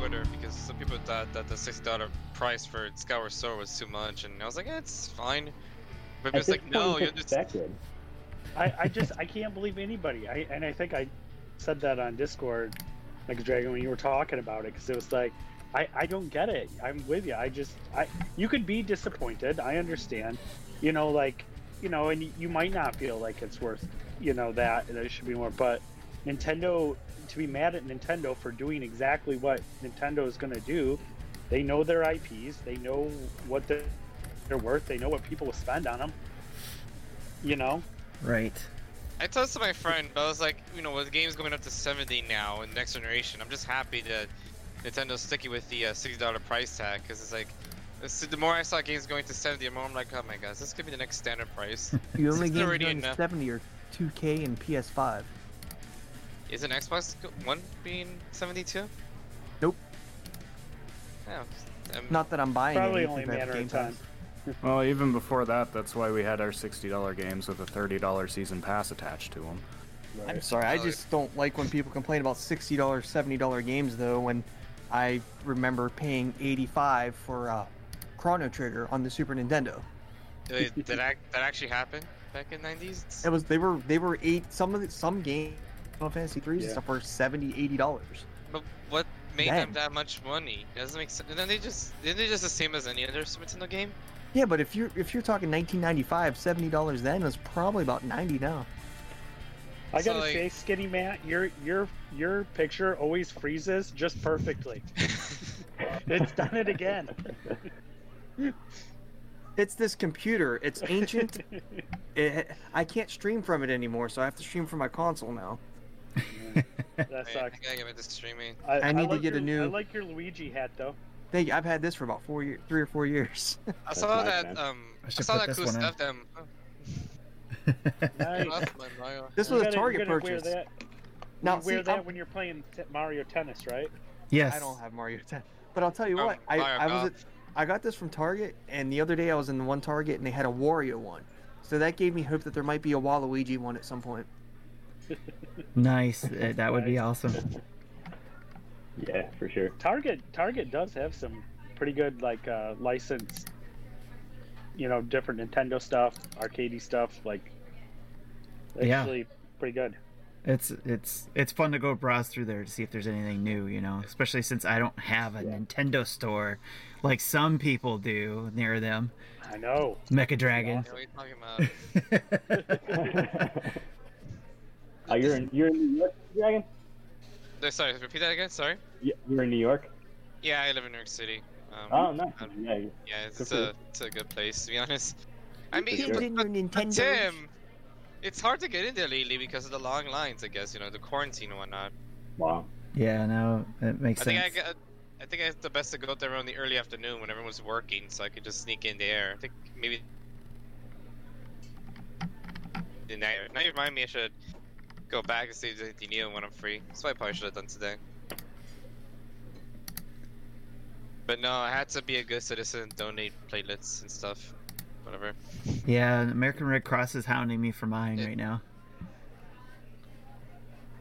Twitter because some people thought that the sixty dollar price for Skyward Sword was too much, and I was like, eh, it's fine. But it's like, no, you're just expected. I, I just I can't believe anybody. I and I think I said that on Discord, like Dragon, when you were talking about it, because it was like I I don't get it. I'm with you. I just I you could be disappointed. I understand. You know, like you know, and you might not feel like it's worth you know that that it should be more, but Nintendo to be mad at Nintendo for doing exactly what Nintendo is going to do. They know their IPs. They know what they're, they're worth. They know what people will spend on them. You know, Right. I told this to my friend, but I was like, you know, with the games going up to 70 now in next generation, I'm just happy that Nintendo's sticking with the uh, $60 price tag because it's like, it's, the more I saw games going to 70, the more I'm like, oh my god, this could be the next standard price. The only 60 games going enough. 70 are 2K and PS5. Isn't Xbox One being 72? Nope. Yeah. Not that I'm buying probably only a because I have matter of time. Pass. Well, even before that, that's why we had our $60 games with a $30 season pass attached to them. I'm sorry, I just don't like when people complain about $60, $70 games though. When I remember paying 85 for uh, Chrono Trigger on the Super Nintendo. Wait, did that, that actually happen back in 90s? It was they were they were eight some of the, some games Final Fantasy 3s and Yeah. stuff were 70 80 dollars. But what made Then. them that much money? It doesn't make sense. And then they just didn't they just the same as any other Super Nintendo game? Yeah, but if you're if you're talking 1995, 70 dollars then was probably about 90 now. I gotta like- say, Skinny Matt, your your your picture always freezes just perfectly. it's done it again. It's this computer. It's ancient. it, I can't stream from it anymore, so I have to stream from my console now. That Wait, I sucks. gotta get into streaming. I need to like get a new- I like your Luigi hat though. Thank you. I've had this for about four years, three or four years. I saw nice, that man. um I I, saw that cool stuff them. Nice. this was a gotta- Target purchase. Wear that. Now, you wear see, that I'm- when you're playing t- Mario Tennis, right? yes. I don't have Mario Tennis, but I'll tell you Oh, what, I, I was at, I got this from Target, and the other day I was in the one Target and they had a Wario one, so that gave me hope that there might be a Waluigi one at some point. Nice. Uh, That would be awesome. Yeah, for sure. Target Target does have some pretty good like uh, licensed, you know, different Nintendo stuff, arcadey stuff. Like, Yeah. actually pretty good. It's it's it's fun to go browse through there to see if there's anything new, you know. Especially since I don't have a Nintendo store like some people do near them. I know. Mecha Dragon. What are you talking about? Oh, you're in you're in New York, Dragon? Uh, Sorry, repeat that again. Sorry. Yeah, you're in New York. Yeah, I live in New York City. Um, Oh, nice. um, Yeah, Yeah, it's, it's a it's a good place to be honest. I mean, sure. but, but, Nintendo. but Tim, it's hard to get in there lately because of the long lines. I guess you know the quarantine and whatnot. wow. yeah, no, it makes sense. I think. I got. I think it's the best to go there around the early afternoon when everyone's working, so I could just sneak in there. I think maybe. Now, now you remind me, I should go back and see the Neil when I'm free. That's what I probably should have done today. But no, I had to be a good citizen, donate platelets and stuff, whatever. Yeah, American Red Cross is hounding me for mine Yeah. right now.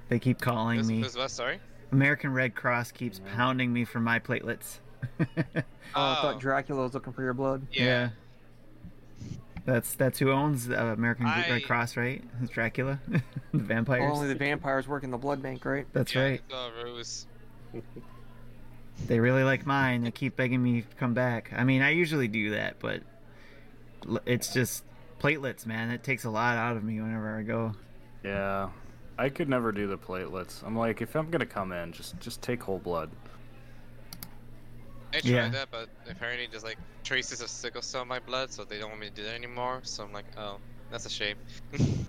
They keep calling Who's, me. who's what? Sorry. American Red Cross keeps pounding me for my platelets. Oh, I Oh. thought Dracula was looking for your blood. Yeah. That's that's who owns uh, American I- Red Cross, right? It's Dracula, the vampires. Only the vampires work in the blood bank, right? That's yeah, right. it's Rose. They really like mine. They keep begging me to come back. I mean, I usually do that, but it's just platelets, man. It takes a lot out of me whenever I go. Yeah. I could never do the platelets. I'm like, if I'm gonna come in, just just take whole blood. I tried Yeah. that, but apparently there's like traces of sickle cell in my blood, so they don't want me to do that anymore. So I'm like, oh, that's a shame.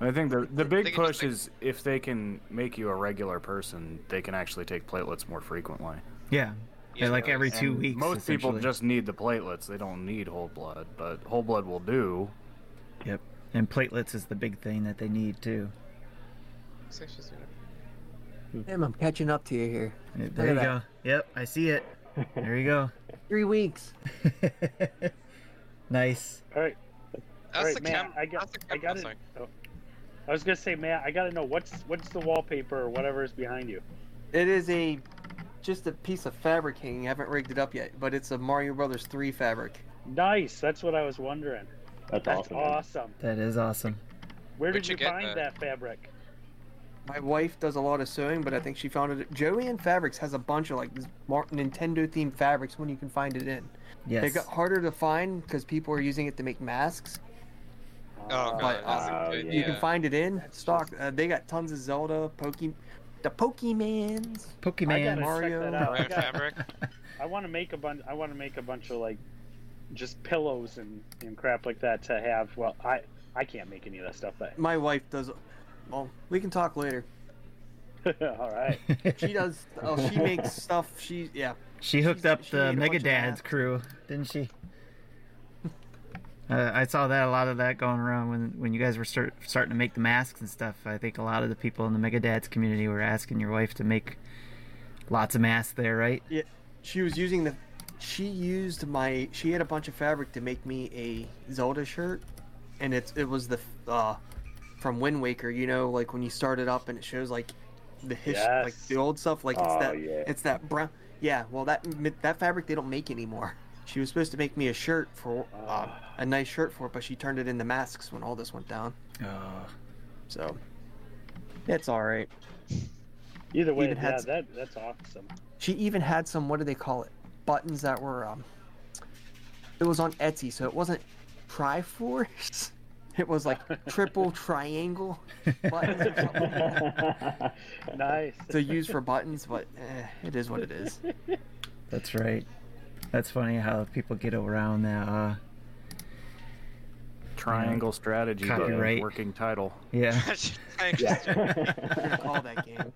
I think the the big They can just, push like- is if they can make you a regular person, they can actually take platelets more frequently. Yeah, Yeah, like every two weeks. Most people just need the platelets. They don't need whole blood, but whole blood will do. Yep. And platelets is the big thing that they need too. it's actually sooner. Damn, I'm catching up to you here. There you at go. Yep, I see it. There you go. Three weeks. nice. All right, That's all right, the Matt. cam- I got, that's I got oh, it. Oh. I was gonna say, Matt, I gotta know what's what's the wallpaper or whatever is behind you. It is a just a piece of fabric hanging. I haven't rigged it up yet, but it's a Mario Brothers 3 fabric. Nice. That's what I was wondering. That's, That's awesome. awesome. That is awesome. Where Where'd did you you get find that? that fabric? My wife does a lot of sewing, but I think she found it. Joann Fabrics has a bunch of like Nintendo themed fabrics when you can find it in. Yes. It got harder to find because people are using it to make masks. Oh god, But, uh, a yeah. You can find it in stock. Uh, they got tons of Zelda, Poke, the Pokemans. I Pokemon. gotta Mario. check that out. I, got, fabric. I want to make a bunch. I want to make a bunch of like, just pillows and, and crap like that to have. Well, I I can't make any of that stuff. But My wife does. Well, we can talk later. all right. She does. Oh, she makes stuff. She yeah. She hooked She's- up she the made a bunch of Megadads crew, didn't she? Uh, I saw that a lot of that going around when when you guys were start, starting to make the masks and stuff. I think a lot of the people in the Megadads community were asking your wife to make lots of masks there, right? Yeah. She was using the. She used my. She had a bunch of fabric to make me a Zelda shirt, and it's it was the uh, from Wind Waker. You know, like when you start it up and it shows like the history, like the old stuff. Like it's Oh, that. yeah. It's that brown. Yeah. Well, that that fabric they don't make anymore. She was supposed to make me a shirt for uh, a nice shirt for it, but she turned it into masks when all this went down. Oh, So it's all right. Either way, Even yeah, s- that that's awesome. She even had some what do they call it? Buttons that were um it was on Etsy, so it wasn't Triforce. It was like triple triangle buttons nice. to use for buttons, but eh, it is what it is. that's right. That's funny how people get around that. Uh, Triangle strategy, Copyright. working title. yeah. yeah. We're call that game.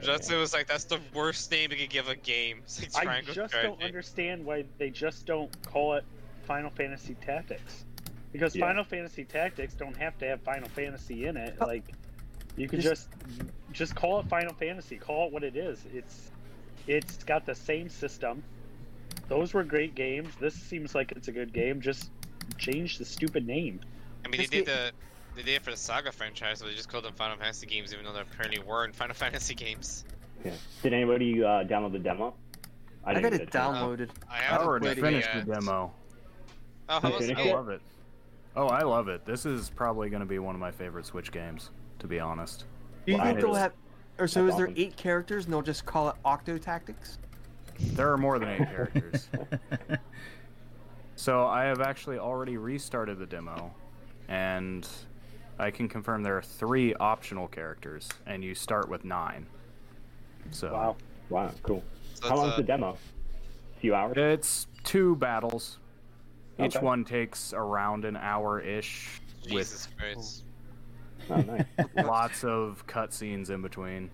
Justin was like, "That's the worst name you could give a game." It's like I just Strategy. don't understand why they just don't call it Final Fantasy Tactics. Because Yeah. Final Fantasy Tactics don't have to have Final Fantasy in it. Oh. Like you could Just- just just call it Final Fantasy. Call it what it is. It's it's got the same system. Those were great games. This seems like it's a good game. Just change the stupid name. I mean, they did the- the they did it for the Saga franchise, so they just called them Final Fantasy games, even though there apparently weren't Final Fantasy games. Yeah. Did anybody uh, download the demo? I, didn't got it a chance. downloaded. I I already finished yet. the demo. Oh, how was I it? it? love it. Oh, I love it. This is probably going to be one of my favorite Switch games, to be honest. Do you Wow. think they'll have or so is there awesome. eight characters and they'll just call it Octo Tactics? There are more than eight characters. So I have actually already restarted the demo, and I can confirm there are three optional characters, and you start with nine. So Wow. Wow, cool. So How it's, long's uh, the demo? A few hours? it's two battles. Each Okay. one takes around an hour ish, Jesus Christ. Oh, nice. with lots of cutscenes in between.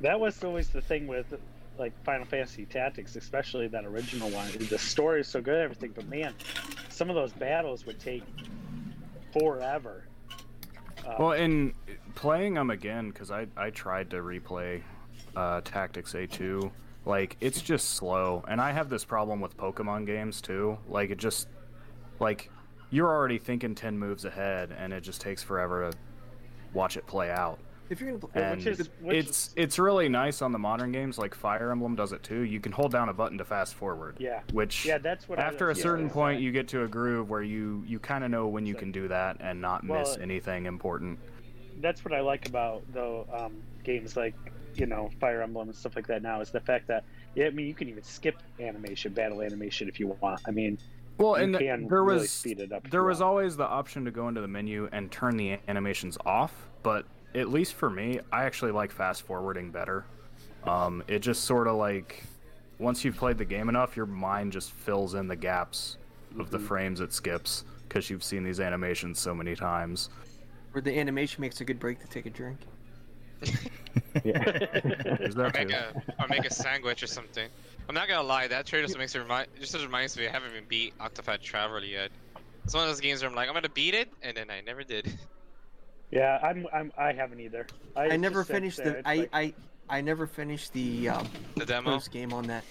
That was always the thing with like Final Fantasy Tactics, especially that original one. The story is so good, everything, but man, some of those battles would take forever. Uh, Well, in playing them again, because I, I tried to replay uh, Tactics A2, like, it's just slow. And I have this problem with Pokemon games, too. Like, it just, like, you're already thinking 10 moves ahead, and it just takes forever to watch it play out. If you're gonna play, which is which it's it's really nice on the modern games, like Fire Emblem does it too. You can hold down a button to fast forward. Yeah. Which yeah, that's what. after a yeah, certain that's point, you get to a groove where you you kind of know when you can do that and not Well, miss anything important. that's what I like about though um, games like you know Fire Emblem and stuff like that. Now is the fact that yeah, I mean you can even skip animation, battle animation if you want. I mean, Well, you and can there really was speed it up. there you was always the option to go into the menu and turn the animations off, but at least for me, I actually like fast forwarding better. Um, it just sort of like once you've played the game enough, your mind just fills in the gaps of the frames it skips because you've seen these animations so many times. where the animation makes a good break to take a drink. yeah. Or make a or make a sandwich or something. I'm not gonna lie, that trailer just makes it remind just just reminds me I haven't even beat Octopath Traveler yet. It's one of those games where I'm like, I'm gonna beat it, and then I never did. Yeah, I'm, I'm I haven't either. I, I never finished the I, like- I I never finished the um, The demo. post game on that.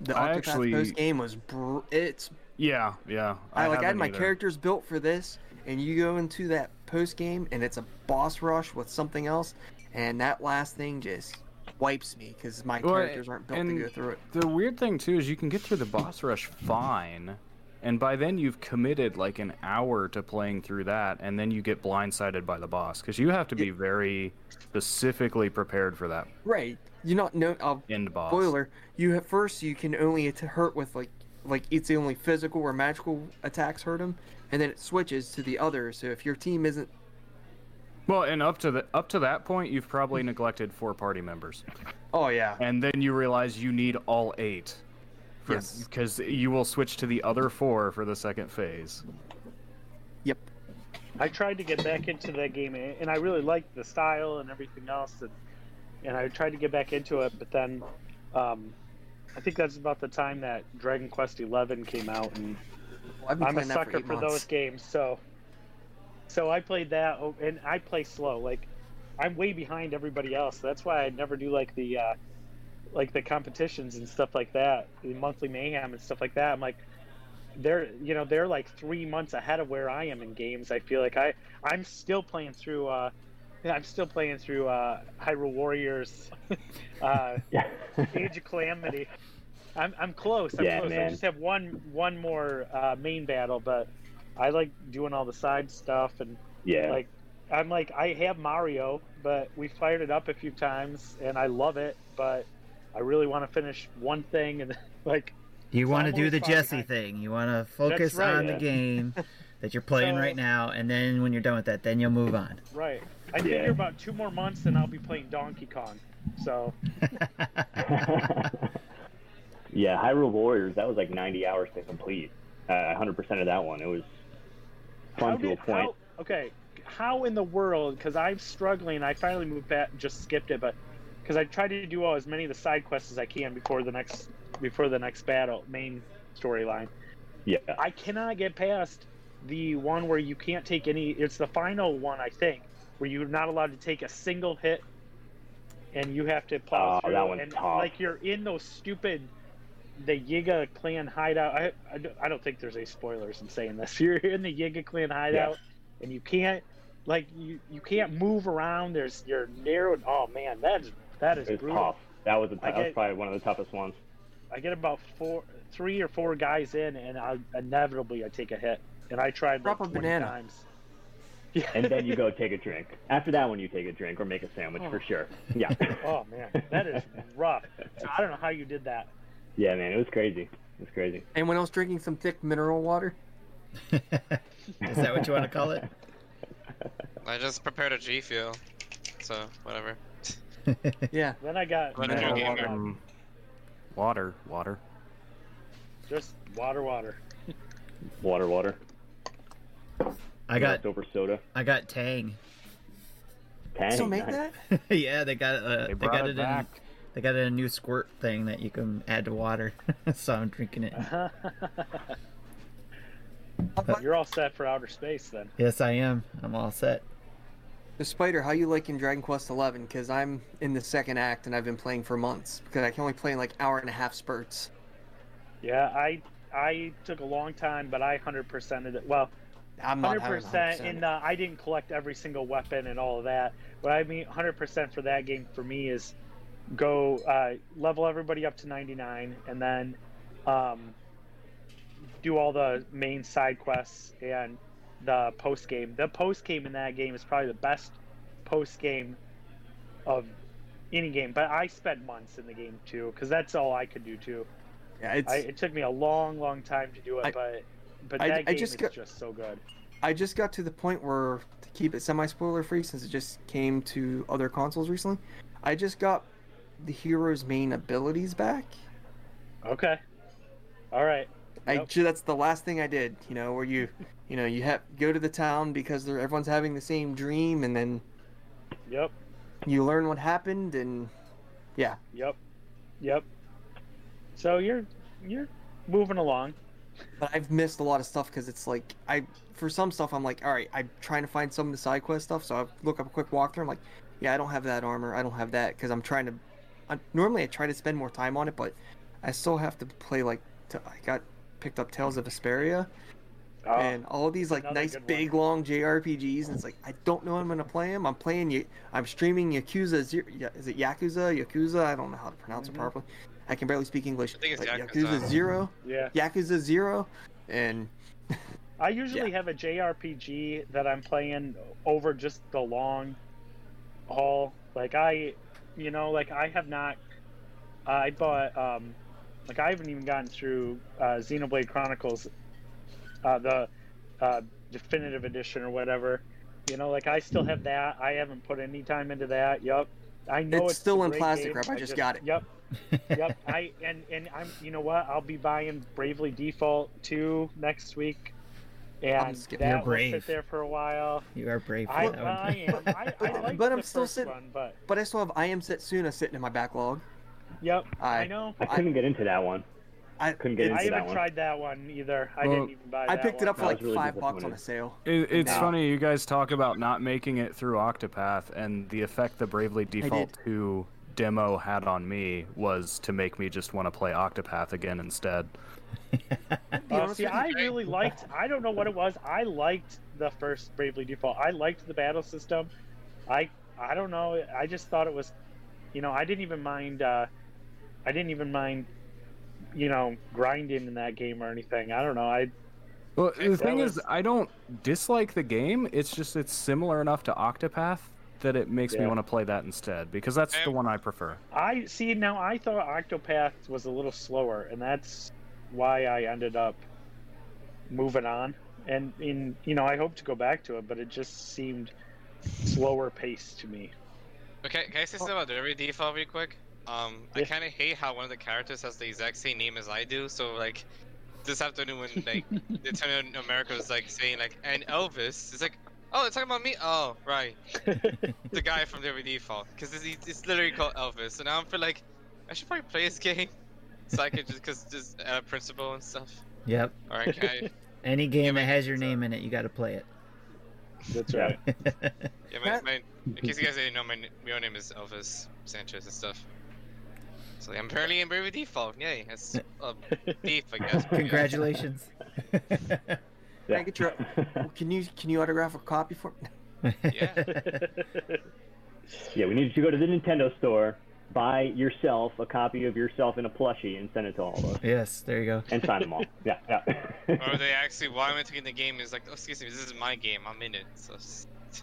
The I Octopath actually- post game was br- it's Yeah, yeah. I, like I had my either. characters built for this, and you go into that post game and it's a boss rush with something else, and that last thing just wipes me because my Well, characters aren't built to go through it. The weird thing too is you can get through the boss rush fine, and by then you've committed like an hour to playing through that, and then you get blindsided by the boss because you have to be very specifically prepared for that Right. You're not know. Uh, end boss. spoiler. You have first you can only hurt with like like it's the only physical or magical attacks hurt him, and then it switches to the other. So if your team isn't Well, and up to the up to that point, you've probably neglected four party members, Oh yeah. and then you realize you need all eight. For, Yes. Because you will switch to the other four for the second phase. Yep. I tried to get back into that game, and I really liked the style and everything else, and and I tried to get back into it, but then um, I think that's about the time that Dragon Quest XI came out, and Well, I've been I'm a playing for sucker for, months. those games. So, so I played that, oh, and I play slow. Like, I'm way behind everybody else. That's why I never do like the, uh, like the competitions and stuff like that, the monthly mayhem and stuff like that. I'm like, they're, you know, they're like three months ahead of where I am in games. I feel like I, I'm still playing through. Uh, I'm still playing through uh, Hyrule Warriors, uh, Yeah. Age of Calamity. I'm, I'm close. I'm Yeah, close. I just have one one more uh, main battle, but I like doing all the side stuff and yeah. like I'm like I have Mario, but we fired it up a few times and I love it, but I really want to finish one thing and like You want to do the fine. Jesse thing. You want to focus right, on yeah. the game that you're playing So- right now, and then when you're done with that, then you'll move on. right. I Yeah. figure about two more months and I'll be playing Donkey Kong. So yeah, Hyrule Warriors, that was like 90 hours to complete. Uh, 100% of that one. It was fun how to a point. how- okay, how in the world? Because I'm struggling. I finally moved back, just skipped it, but because I tried to do all as many of the side quests as I can before the next before the next battle main storyline. Yeah. I cannot get past the one where you can't take any. It's the final one, I think, where you're not allowed to take a single hit, and you have to plow Oh, through. that one's and tough. like you're in those stupid, the Yiga clan hideout. I, I, don't- I don't think there's any spoilers in saying this. You're in the Yiga clan hideout, and you can't, like you you can't move around. There's you're narrowed. Oh man, that is that is It was brutal. tough. That was, a, I that was probably one of the toughest ones. I get about four, three or four guys in, and I inevitably I take a hit, and I tried like Drop a 20 banana. times. Yeah. And then you go take a drink. After that one, you take a drink or make a sandwich for oh. sure. Yeah. oh man, that is rough. So I don't know how you did that. Yeah, man, it was crazy. It was crazy. Anyone else drinking some thick mineral water? Is that what you want to call it? I just prepared a G Fuel, so whatever. Yeah. Then I got What you give water. Um, water, water. just water, water. Water, water. I got Leftover soda. I got Tang. Tang. Still make nice. that? yeah, they got uh, They they, brought got it it, back. in they got a new squirt thing that you can add to water. so I'm drinking it. You're all set for outer space then. Yes, I am. I'm all set. The Spider, how you liking Dragon Quest XI? Because I'm in the second act and I've been playing for months. Because I can only play in like hour and a half spurts. Yeah, I I took a long time, but I hundred percented it. Well, I'm not hundred percent 100%. in the I didn't collect every single weapon and all of that. What I mean, hundred percent for that game for me is go uh, level everybody up to ninety nine, and then um, do all the main side quests and the post game. The post game in that game is probably the best post game of any game. But I spent months in the game too, because that's all I could do too. Yeah, it's. I, it took me a long, long time to do it, I- but but I- that game just is got- just so good. I just got to the point where to keep it semi spoiler free since it just came to other consoles recently. I just got the hero's main abilities back. Okay. All right. I that's the last thing I did. You know, where you, you know, you have go to the town because they're, everyone's having the same dream, and then Yep. you learn what happened, and yeah, Yep. Yep. So you're you're moving along. but I've missed a lot of stuff because it's like I for some stuff I'm like, all right, I'm trying to find some of the side quest stuff, so I look up a quick walkthrough. I'm like, yeah, I don't have that armor, I don't have that because I'm trying to. I, normally I try to spend more time on it, but I still have to play like. T- I got picked up Tales of Vesperia, Oh, and all these like nice good one. big long JRPGs, and it's like I don't know I'm gonna play them. I'm playing you. I'm streaming Yakuza. Zero, is it Yakuza? Yakuza? I don't know how to pronounce Mhm. it properly. I can barely speak English. I think it's But Yakuza. Yakuza Zero, yeah. Yakuza Zero, and I usually have a JRPG that I'm playing over just the long haul. Like I, you know, like I have not. I bought, um, like I haven't even gotten through uh, Xenoblade Chronicles, uh, the uh, definitive edition or whatever. You know, like I still have that. I haven't put any time into that. Yup. I know It's it's, still in plastic game. wrap. I just got it. Yep. yep. I and and I'm. You know what? I'll be buying Bravely Default 2 next week, and skipping- You're that will brave. sit there for a while. You are brave for I, that I one. am. I, I like But the I'm still sitting- but but I still have I Am Setsuna sitting in my backlog. yep. I, I- know. I couldn't get into that one. I Couldn't get into that haven't one. tried that one either. I Well, didn't even buy. It. I that picked it one. up for like really five bucks on a sale. It, it's No. funny you guys talk about not making it through Octopath, and the effect the Bravely Default 2 demo had on me was to make me just want to play Octopath again instead. Be Uh, see, I really liked. I don't know what it was. I liked the first Bravely Default. I liked the battle system. I I don't know. I just thought it was, you know, I didn't even mind. Uh, I didn't even mind, you know, grinding in that game or anything. I don't know. I Well, the thing was- is, I don't dislike the game. It's just it's similar enough to Octopath that it makes me want to play that instead because that's the Um, one I prefer. I see now. I thought Octopath was a little slower, and that's why I ended up moving on. And in you know, I hope to go back to it, but it just seemed slower paced to me. Okay, can I say something about Bravely Default real quick? Um, I kind of hate how one of the characters has the exact same name as I do. So like, this afternoon when like Nintendo America was like saying like, and Elvis, it's like, oh, they're talking about me. Oh, right, the guy from Bravely Default, because it's, it's literally called Elvis. So now I'm feel like I should probably play this game, so I could just because just uh, principle and stuff. Yep. All right, can I? Any game that has your it's, name in it, you got to play it. That's right. Yeah, my, my, in case you guys didn't know, my real name is Elvis Sanchez and stuff. So I'm apparently in Brave Default. Yay, that's uh, thief, I guess. Congratulations. Can I get your- can you can you autograph a copy for? me? Yeah. yeah, we need to go to the Nintendo store, buy yourself a copy of yourself in a plushie, and send it to all of us, yes, there you go. and sign them all. Yeah, yeah. or they actually, why am I taking the game? Is like, oh, excuse me, this is my game. I'm in it. So s-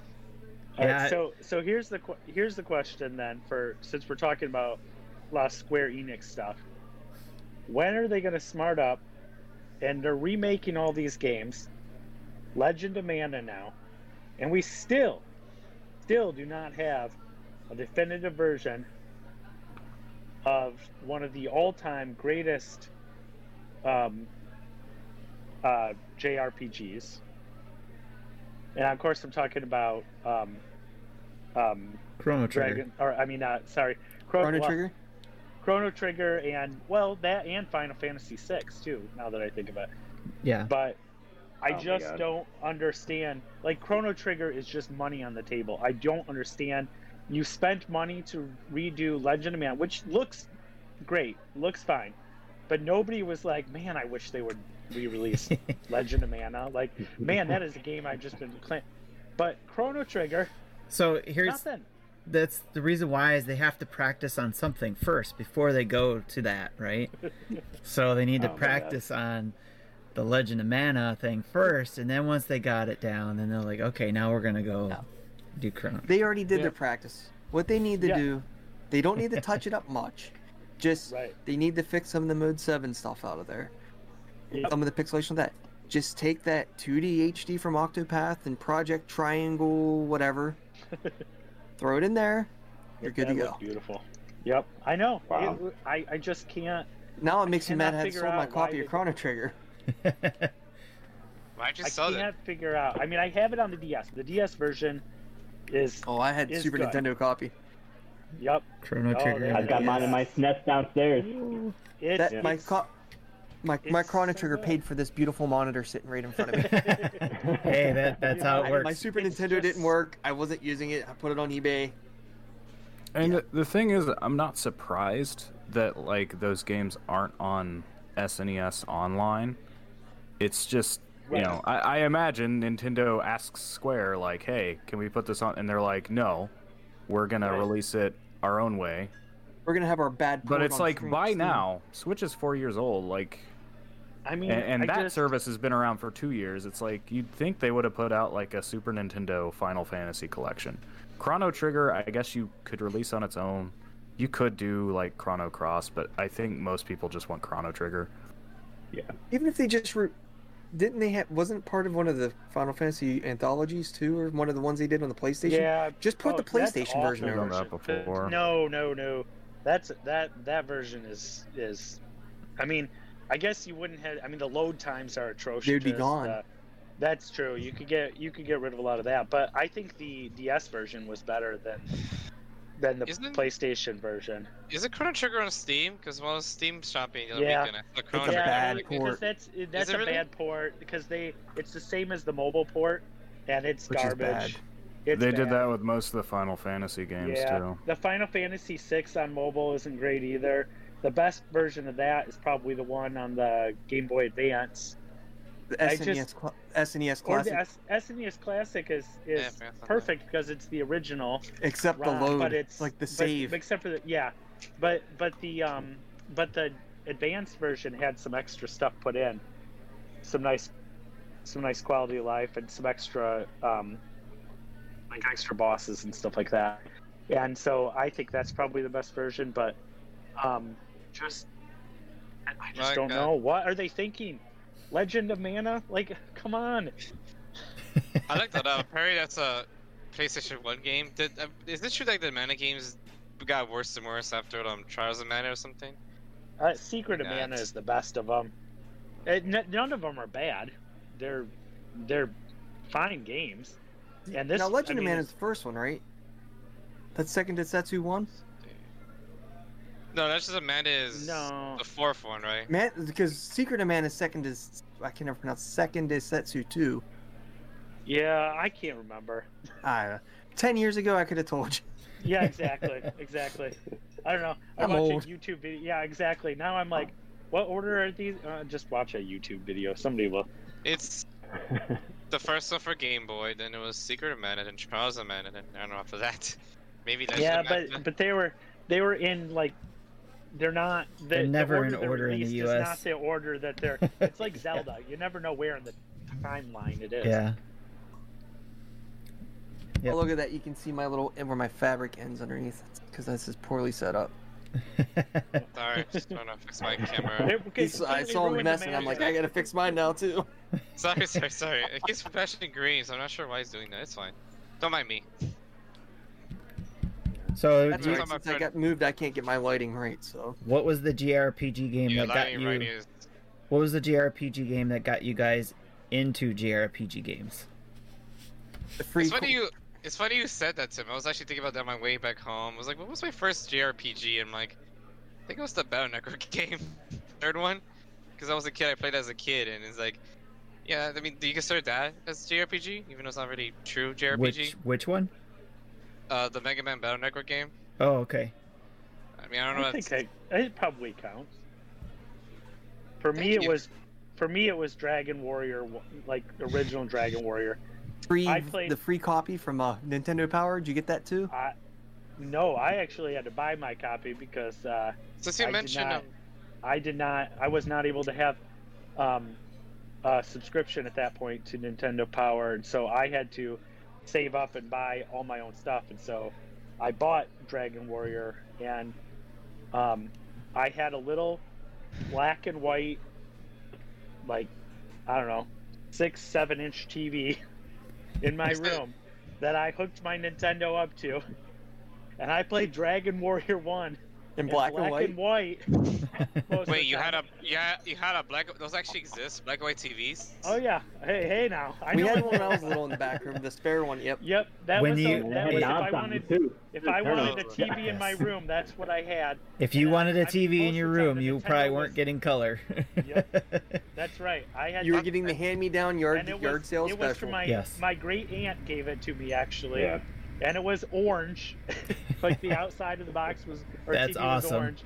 All right, Yeah, I- so so here's the here's the question then for since we're talking about a lot of Square Enix stuff. When are they going to smart up? And they're remaking all these games, Legend of Mana now, and we still, still do not have a definitive version of one of the all-time greatest um, uh, JRPGs. And of course, I'm talking about um, um, Chrono Trigger. Dragon, or I mean, uh, sorry, Chrono, Chrono well, Trigger. Chrono Trigger, and well, that and Final Fantasy VI too. Now that I think about it, Yeah. but I Oh just don't understand. Like Chrono Trigger is just money on the table. I don't understand. You spent money to redo Legend of Man, which looks great, looks fine, but nobody was like, "Man, I wish they would re-release Legend of Mana." Like, man, that is a game I've just been playing. But Chrono Trigger, So here's nothing. that's the reason why is they have to practice on something first before they go to that, right? so they need to Oh practice on the Legend of Mana thing first, and then once they got it down, then they're like, okay, now we're gonna go No. Do Chrono. They already did Yeah. their practice. What they need to Yeah. do, they don't need to touch it up much. Just Right. they need to fix some of the Mode Seven stuff out of there. Yep. Some of the pixelation of that. Just take that 2D HD from Octopath and Project Triangle, whatever. throw it in there. You're good to go. Beautiful. Yep, I know. Wow. It- I, I just can't. Now it makes me mad I had figure sold my out why copy of Chrono Trigger. I I just saw can't that. figure out. I mean, I have it on the DS. The DS version is. Oh, I had It's Super good. Nintendo copy. Yep. Chrono Oh, Trigger. there I've got Yeah. mine in my SNES downstairs. It, That it's, my co- my my Chrono Trigger good. paid for this beautiful monitor sitting right in front of me. hey, that that's how it works. My Super It's Nintendo just- didn't work. I wasn't using it. I put it on eBay. And Yeah. the, the thing is, I'm not surprised that like those games aren't on SNES online. It's just You know, I, I imagine Nintendo asks Square like, "Hey, can we put this on?" And they're like, "No, we're gonna Right. release it our own way." We're gonna have our bad. But it's like by soon. now, Switch is four years old. Like, I mean, and, and I that just, service has been around for two years. It's like you'd think they would have put out like a Super Nintendo Final Fantasy collection. Chrono Trigger, I guess you could release on its own. You could do like Chrono Cross, but I think most people just want Chrono Trigger. Yeah. Even if they just re- didn't they have wasn't part of one of the Final Fantasy anthologies too, or one of the ones they did on the PlayStation? Yeah, Just put oh, the PlayStation version awful done over. that before. No, no, no. That's that that version is is. I mean, I guess you wouldn't have. I mean, the load times are atrocious. They'd be gone. Uh, that's true. You could get you could get rid of a lot of that, but I think the DS version was better than than the Isn't- PlayStation version. Is it Chrono Trigger on Steam? Because when I was Steam shopping the other Yeah. weekend, I saw Chrono a Trigger. bad because port. that's that's a really? bad port because they it's the same as the mobile port and it's Which is garbage. bad. It's they did that with most of the Final Fantasy games yeah, too. the Final Fantasy VI on mobile isn't great either. The best version of that is probably the one on the Game Boy Advance. The SNES, just- cla- SNES Or the Classic, S- SNES Classic is is Yeah, I forgot perfect because it's the original. except the ROM, load, but it's like the but- save. except for the yeah, but but the um but the advanced version had some extra stuff put in, some nice some nice quality of life and some extra um like extra bosses and stuff like that. And so I think that's probably the best version, but um just I I just Like, don't know what are they thinking. Legend of Mana? Like, come on! I like that up. Apparently, that's a PlayStation One game. Did uh, is it true that the Mana games got worse and worse after um, Trials of Mana or something? Uh, Secret of Yeah, Mana it's- is the best of them. n- none of them are bad. They're they're fine games. And this now Legend I of Mana is the first one, right? That's Seiken Densetsu one. No, that's just a Mana is No. the fourth one, right? Man, because Secret of Mana is second is I can never pronounce Seiken Densetsu two. Yeah, I can't remember. I ten years ago I could have told you. Yeah, exactly, exactly. I don't know. I I'm watch old. a YouTube video. Yeah, exactly. Now I'm like, what order are these? Uh, just watch a YouTube video. Somebody will. It's the first one for Game Boy, then it was Secret of Mana, then Trials of Mana, then I don't know after that. Maybe that's yeah, but but they were they were in like. They're not. The, They're the never in order in the released is US. not the order that they're. It's like Zelda. You never know where in the timeline it is. Yeah. Oh, yep. Oh, look at that! You can see my little where my fabric ends underneath because this is poorly set up. Sorry, just trying to fix my camera. Okay, He's- I saw him messing. I'm like, I gotta fix mine now too. Sorry, sorry, sorry. It keeps flashing green, so I'm not sure why he's doing that. It's fine. Don't mind me. So, That's you- right. Since I got moved, I can't get my lighting right. So what was the JRPG game Yeah, that got you? right is What was the JRPG game that got you guys into JRPG games? the free. It's funny you. It's funny you said that, Tim. I was actually thinking about that on my way back home. I was like, "What was my first JRPG?" I'm like, "I think it was the Battle Network game, third one." Because I was a kid, I played as a kid, and it's like, yeah. I mean, do you consider that as JRPG, even though it's not really true JRPG? Which which one? Uh, the Mega Man Battle Network game. Oh, okay. I mean, I don't know. I think I, it probably counts. For me, Thank it was, for me, it was Dragon Warrior, like original Dragon Warrior. free I played- the free copy from uh, Nintendo Power. Did you get that too? I, no, I actually had to buy my copy because uh, Since you I did not- I did not, I was not able to have um, a subscription at that point to Nintendo Power, and so I had to save up and buy all my own stuff, and so I bought Dragon Warrior, and um, I had a little black and white, like I don't know, six seven inch TV in my room that I hooked my Nintendo up to, and I played Dragon Warrior One In in black, and white. and white. wait, you had a yeah, you had a black. Those actually exist, black and white TVs. Oh yeah. Hey, hey now. I we know had one when I was does. little in the back room. The spare one. Yep. Yep, that When was, you- the, that was if I wanted them, too. if I wanted a Turtles. TV in my room, that's what I had. If you And wanted a I mean, TV in your of the time room, you probably was- weren't getting color. That's right. I had You were getting the hand-me-down yard and it was, yard sale it was special. for my Yes. my great aunt gave it to me actually. Yeah. And it was orange. like the outside of the box was or That's TV was awesome. orange.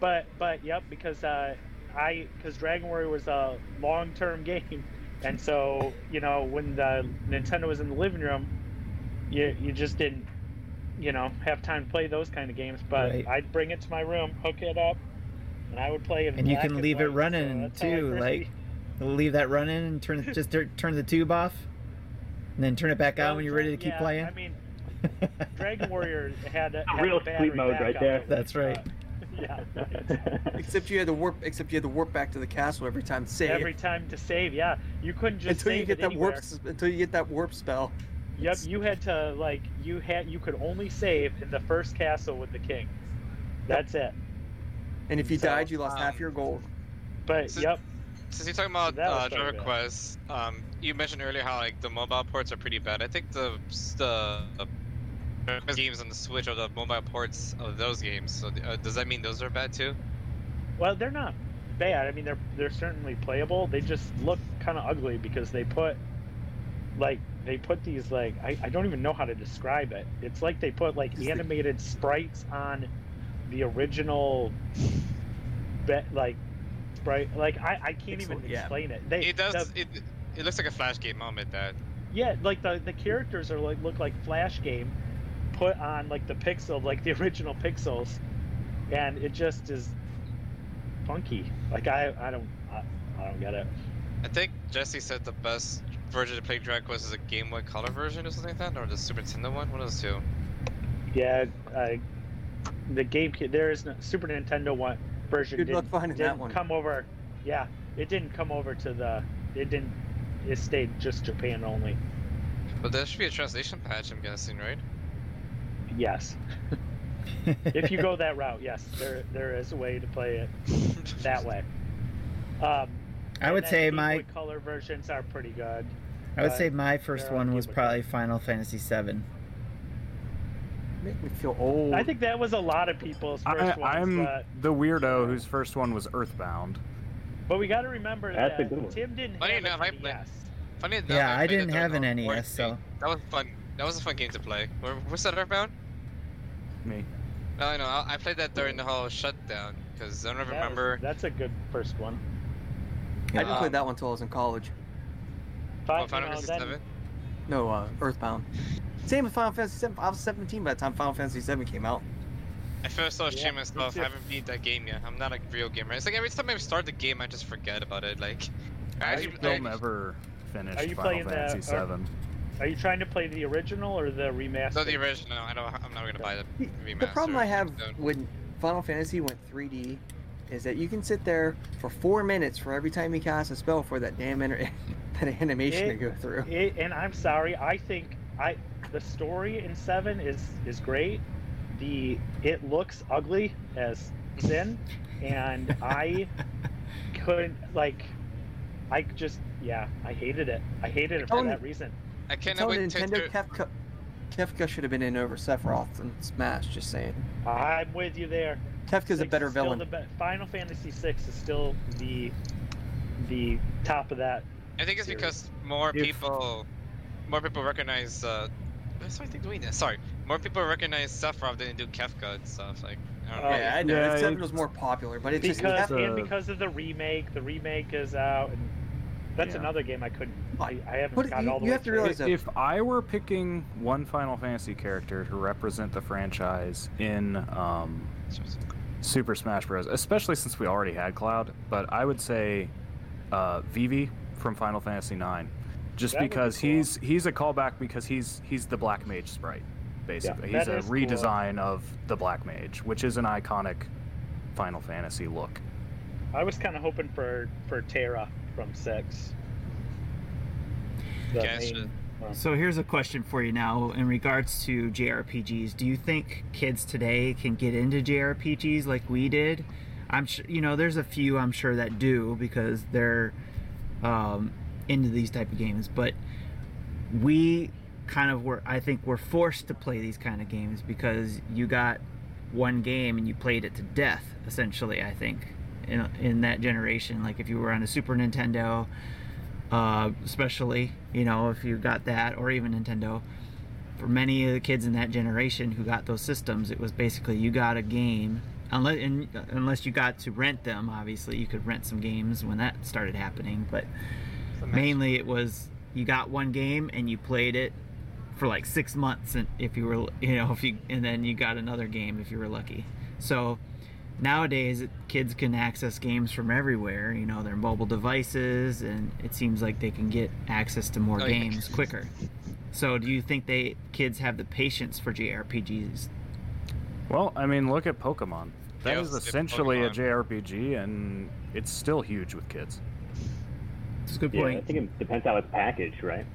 But but yep, because uh I because Dragon Warrior was a long term game. And so, you know, when the Nintendo was in the living room, you you just didn't, you know, have time to play those kind of games. But Right. I'd bring it to my room, hook it up, and I would play it. And you can leave it running, I too, like- Leave that running and turn just turn the tube off, and then turn it back on when you're ready to keep yeah, playing. I mean, Dragon Warrior had a, had real a sleep mode right backup. there. That's right. Uh, yeah. Except you had to warp. Except you had to warp back to the castle every time to save. Every time to save, yeah, you couldn't just until you get it that anywhere. warp. Until you get that warp spell. Yep, you had to like you had you could only save in the first castle with the king. That's it. And if you So, died, you lost half um, your gold. But So- yep, Since you're talking about That was uh, so Dragon. Quest, um, you mentioned earlier how like the mobile ports are pretty bad. I think the the, the Dragon Quest games on the Switch are the mobile ports of those games. So uh, does that mean those are bad too? well they're not bad. I mean they're they're certainly playable. They just look kind of ugly because they put like they put these like I, I don't even know how to describe it. It's like they put like animated sprites on the original bet like sprite like I, I can't even Pixel- yeah. explain it. They It does. the- It it looks like a Flash game. I'll admit that. Yeah, like the the characters are like look like Flash game, put on like the pixel, like the original pixels, and it just is funky. Like I I don't I, I don't get it. I think Jesse said the best version to play Dragon Quest is a Game Boy Color version or something like that, or the Super Nintendo one. One of those two. Yeah, I, the GameCube there is no Super Nintendo one version Good luck didn't, finding that didn't one. come over. Yeah, it didn't come over to the. It didn't. It stayed just Japan only. But there should be a translation patch. I'm guessing, right? Yes, if you go that route, yes, there there is a way to play it that way. Um, I would say my color versions are pretty good. I would say my first they're on one was Game Boy probably Final Fantasy VII. Make me feel old. I think that was a lot of people's first one. I'm but, the weirdo whose first one was Earthbound. but we got to remember That's a that good one. Tim didn't Funny have enough, an I played- NES. Funny enough, Yeah, I played didn't have an NES, so- that was fun. That was a fun game to play. Where, what's that Earthbound? Me. No, I know. I, I played that during the whole shutdown because I don't That was- remember. that's a good first one. I didn't play um, that one until I was in college. But, Oh, you Final Fantasy then- Seven. No, uh, Earthbound. Same with Final Fantasy 7. I was 17 by the time Final Fantasy 7 came out. I first saw Yeah, stream stuff. I haven't beat that game yet. I'm not a real gamer. It's like every time I start the game, I just forget about it. Like, I Are actually, you They'll never finish Final playing the- Fantasy are- Seven. Are you trying to play the original or the remaster? no, the original. I don't. I'm not gonna buy the remaster. The problem I have Don't. when Final Fantasy went 3D is that you can sit there for four minutes for every time you cast a spell for that damn inter- that animation to go through. It, and I'm sorry, I think I the story in seven is is great. The it looks ugly as sin, and I couldn't like. I just yeah, I hated it. I hated it for that reason. I I'm cannot wait Nintendo, enter- Kefka, Kefka should have been in over Sephiroth and Smash. Just saying. I'm with you there. Kefka's a better villain. the be- Final Fantasy VI is still the the top of that. I think it's series. because more If- people, more people recognize. Uh, what's my thing doing that? Sorry, more people recognize Sephiroth than they do Kefka and stuff. Like, I don't know. Oh, yeah, I know. Yeah, Seven was more popular, but it's just because It's and because of the remake, the remake is out, and that's Yeah. another game I couldn't. I, I haven't But got you- all the you way have to realize that- If I were picking one Final Fantasy character to represent the franchise in um, Super Smash Bros., especially since we already had Cloud, but I would say uh, Vivi from Final Fantasy IX, just That would be because cool. he's he's a callback because he's he's the Black Mage sprite, basically. that he's a is cool. redesign of the Black Mage, which is an iconic Final Fantasy look. I was kind of hoping for for Terra from Six. The Gotcha. main- So here's a question for you now in regards to JRPGs. Do you think kids today can get into JRPGs like we did? I'm sure you know there's a few I'm sure that do because they're um, into these type of games, but we kind of were I think we're forced to play these kind of games because you got one game and you played it to death essentially I think in in that generation like if you were on a Super Nintendo uh, especially you know if you got that or even Nintendo. For many of the kids in that generation who got those systems, it was basically you got a game. Unless, and, unless you got to rent them, obviously you could rent some games when that started happening. But mainly it was you got one game and you played it for like six months, and if you were, you know, if you, and then you got another game if you were lucky. So nowadays, kids can access games from everywhere. You know, their mobile devices, and it seems like they can get access to more Oh, yeah. games quicker. So, do you think they kids have the patience for JRPGs? Well, I mean, look at Pokemon. That Yeah, is let's essentially a JRPG, and it's still huge with kids. It's a good point Yeah, I think it depends how it's packaged, right?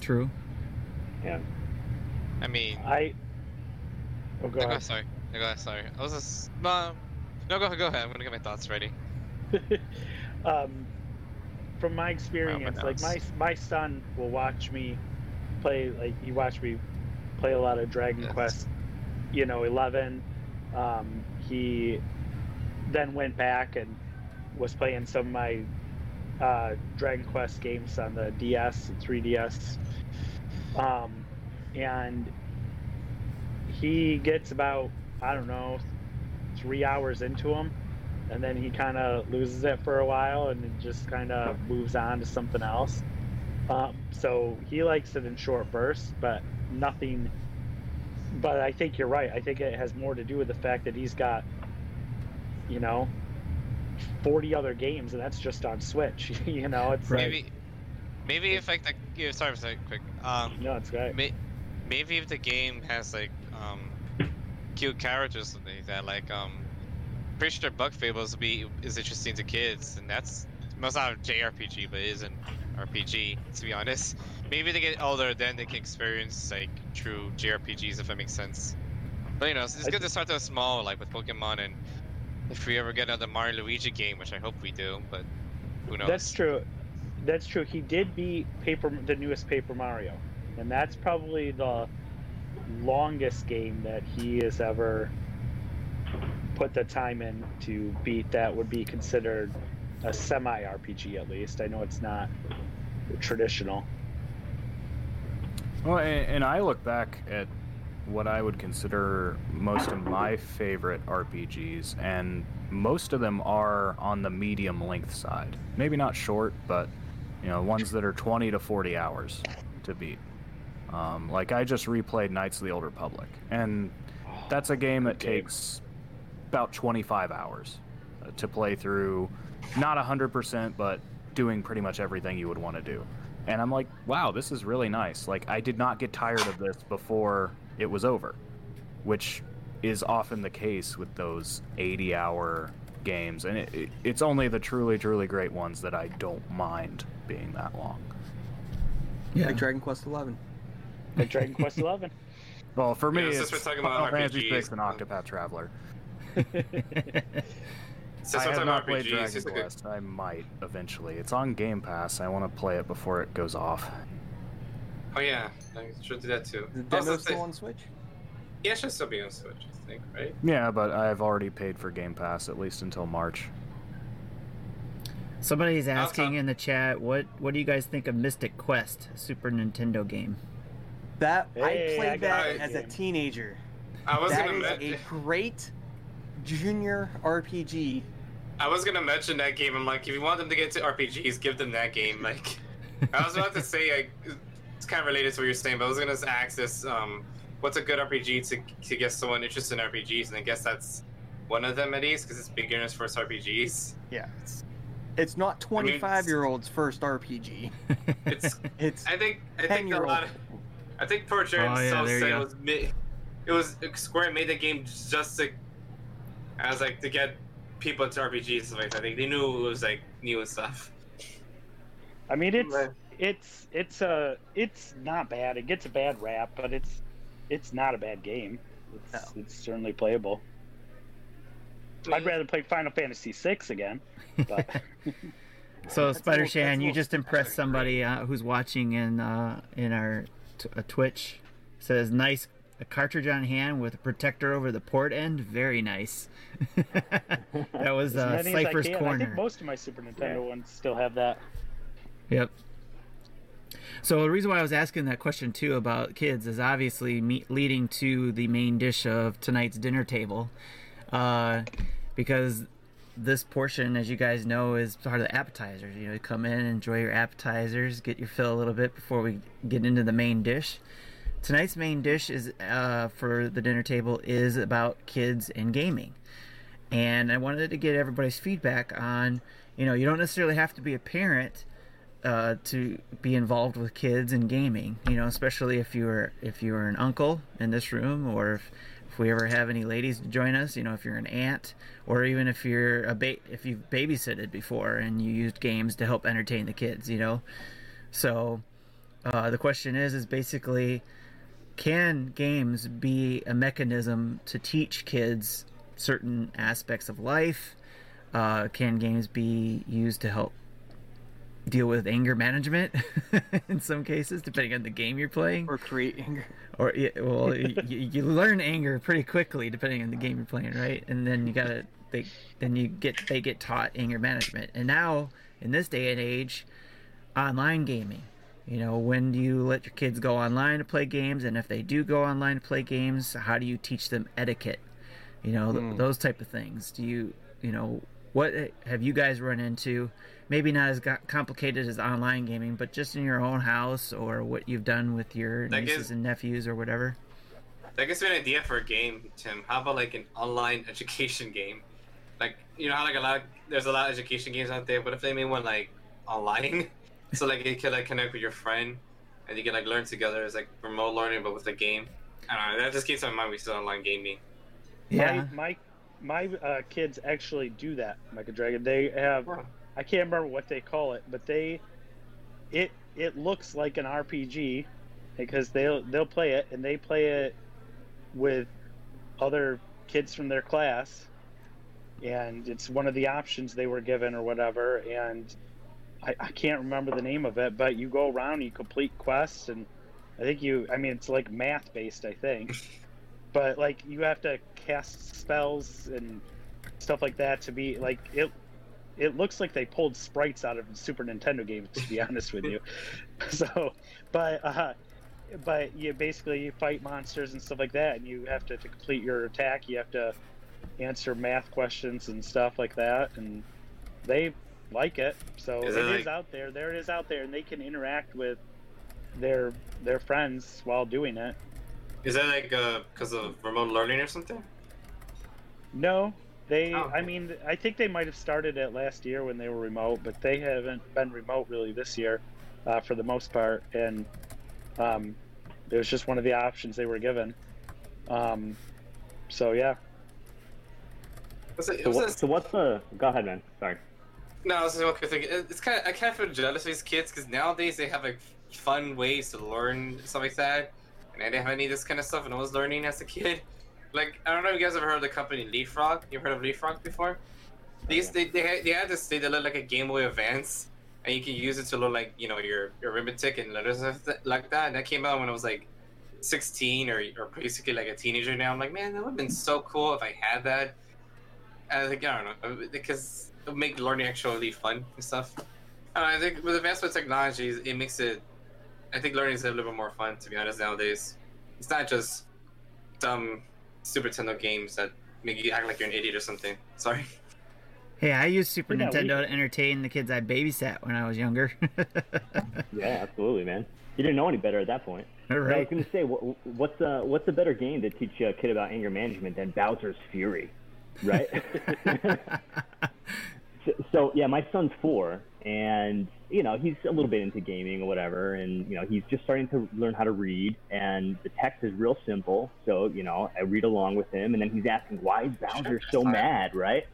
True. Yeah. I mean, I. Oh, go no, go, sorry. No, go sorry. I was just no, no. Go, go ahead. I'm gonna get my thoughts ready. um, from my experience, like my my son will watch me play. Like he watched me play a lot of Dragon Yes. Quest, you know, eleven. Um, he then went back and was playing some of my uh, Dragon Quest games on the DS and 3DS. Um, and he gets about I don't know three hours into him, and then he kind of loses it for a while and then just kind of moves on to something else. Um, so he likes it in short bursts, but nothing. But I think you're right. I think it has more to do with the fact that he's got, you know, 40 other games, and that's just on Switch. you know, it's like, Maybe, maybe if like the yeah, sorry, sorry, quick. Um, no, it's great. may, maybe if the game has like um cute characters or something like that, like um, pretty sure Bug Fables will be is interesting to kids, and that's most not a JRPG, but it is an RPG to be honest. Maybe they get older, then they can experience like true JRPGs if that makes sense. But you know, it's, it's good to start out small, like with Pokemon, and if we ever get another Mario Luigi game, which I hope we do, but who knows? That's true. That's true. He did beat Paper, the newest Paper Mario, and that's probably the longest game that he has ever put the time in to beat. That would be considered a semi RPG, at least. I know it's not traditional. Well, and, and I look back at what I would consider most of my favorite RPGs, and most of them are on the medium length side. Maybe not short, but you know, ones that are 20 to 40 hours to beat. Um, like I just replayed Knights of the Old Republic, and that's a game that game. takes about 25 hours uh, to play through. Not 100%, but doing pretty much everything you would want to do. And I'm like, wow, this is really nice. Like, I did not get tired of this before it was over, which is often the case with those 80 hour games. And it, it, it's only the truly, truly great ones that I don't mind being that long. Yeah. Like Dragon Quest Eleven. Like Dragon Quest Eleven. Well, for me, Yeah, it's since we're talking Final about Fantasy RPGs, VI and Octopath Traveler. Since I we're have talking not about played Dragon just like a- Quest. I might eventually. It's on Game Pass. I want to play it before it goes off. Oh yeah, I should do that too. The Also, still on Switch. Yeah, it should still be on Switch, I think, right? Yeah, but I've already paid for Game Pass at least until March. Somebody's asking in the chat, what what do you guys think of Mystic Quest, Super Nintendo game? That Hey, I I played got that as a teenager. I was That gonna is a great junior RPG. I was gonna mention that game. I'm like, if you want them to get to RPGs, give them that game. Like, I was about to say, like, it's kind of related to what you're saying, but I was gonna ask this: um, what's a good RPG to to get someone interested in RPGs? And I guess that's one of them at least, because it's beginners first RPGs. Yeah, it's, it's not 25 year olds first RPG. It's, It's I think, I 10 think a lot. Of, I think Port Jordan Oh, yeah, so there you said go. it was mid, it was Square made the game just to, I was like to get people into RPGs and stuff like that. They, they knew it was like new and stuff. I mean, it's Right. it's it's a it's not bad. It gets a bad rap, but it's it's not a bad game. It's, it's certainly playable. I'd rather play Final Fantasy VI again, but So Spider Shan, you just impressed somebody uh, who's watching in uh, in our t- uh, Twitch. Says nice a cartridge on hand with a protector over the port end. Very nice. that was as uh, many I Cypher's can. I think most of my Super Nintendo ones still have that. Yep. So the reason why I was asking that question too about kids is obviously me- leading to the main dish of tonight's dinner table, uh, because this portion, as you guys know, is part of the appetizers. You know, come in, enjoy your appetizers, get your fill a little bit before we get into the main dish. Tonight's main dish is uh, for the dinner table is about kids and gaming, and I wanted to get everybody's feedback on. You know, you don't necessarily have to be a parent uh, to be involved with kids and gaming. You know, especially if you're if you're an uncle in this room, or if, if we ever have any ladies to join us. You know, if you're an aunt, or even if you're a ba- if you've babysitted before and you used games to help entertain the kids. You know, so uh, the question is is basically can games be a mechanism to teach kids certain aspects of life? Uh, can games be used to help deal with anger management in some cases, depending on the game you're playing? Or create anger. Or yeah, well, you, you learn anger pretty quickly depending on the game you're playing, right? And then you gotta they then you get they get taught anger management. And now in this day and age, online gaming. You know, when do you let your kids go online to play games? And if they do go online to play games, how do you teach them etiquette? You know, th- Hmm. those type of things. Do you, you know, what have you guys run into? Maybe not as complicated as online gaming, but just in your own house or what you've done with your That nieces gives- and nephews or whatever. That gives me an idea for a game, Tim. How about like an online education game? Like you know how like a lot there's a lot of education games out there. What if they made one like online? so like you could like connect with your friend and you can like learn together. It's like remote learning but with a game. I don't know. That just keeps in my mind we still online gaming. Yeah. My my, my uh, kids actually do that, Mega Dragon. They have I can't remember what they call it, but they it it looks like an RPG because they'll they'll play it and they play it with other kids from their class. And it's one of the options they were given or whatever. And I, I can't remember the name of it but you go around you complete quests and i think you i mean it's like math based i think. But like you have to cast spells and stuff like that to be like it it looks like they pulled sprites out of a super nintendo games to be honest with you. So but uh but you basically you fight monsters and stuff like that and you have to, to complete your attack you have to answer math questions and stuff like that and they like it. So Is it it is like- out there there it is out there and they can interact with their their friends while doing it. Is that like uh because of remote learning or something? no they Oh, i mean i think they might have started it last year when they were remote but they haven't been remote really this year uh, for the most part and um, it was just one of the options they were given um, so yeah Was it, So, was what, it, so what's the? Go ahead, man. Sorry. No, I was just okay thinking. It's kind of I kind of feel jealous of these kids because nowadays they have like fun ways to learn stuff like that, and I didn't have any of this kind of stuff when I was learning as a kid. Like I don't know if you guys ever heard of the company Leapfrog. You ever heard of Leapfrog before? These they they had, they had this thing that looked like a Game Boy Advance, and you can use it to look like you know your your arithmetic and letters and like that. And that came out when I was like 16 or or basically like a teenager now. I'm like, man, that would have been so cool if I had that. And I think I don't know because it would make learning actually fun and stuff. Uh, I think with advancement technologies, it makes it. I think learning is a little bit more fun to be honest nowadays. It's not just dumb Super Nintendo games that make you act like you're an idiot or something. Sorry. Hey, I used Super Yeah, we- Nintendo to entertain the kids I babysat when I was younger. Yeah, absolutely, man. You didn't know any better at that point. All I was gonna say, what, what's a what's a better game to teach a kid about anger management than Bowser's Fury, right? so, so yeah, my son's four, and you know he's a little bit into gaming or whatever, and you know he's just starting to learn how to read, and the text is real simple. So you know I read along with him, and then he's asking why is Bowser so mad, right?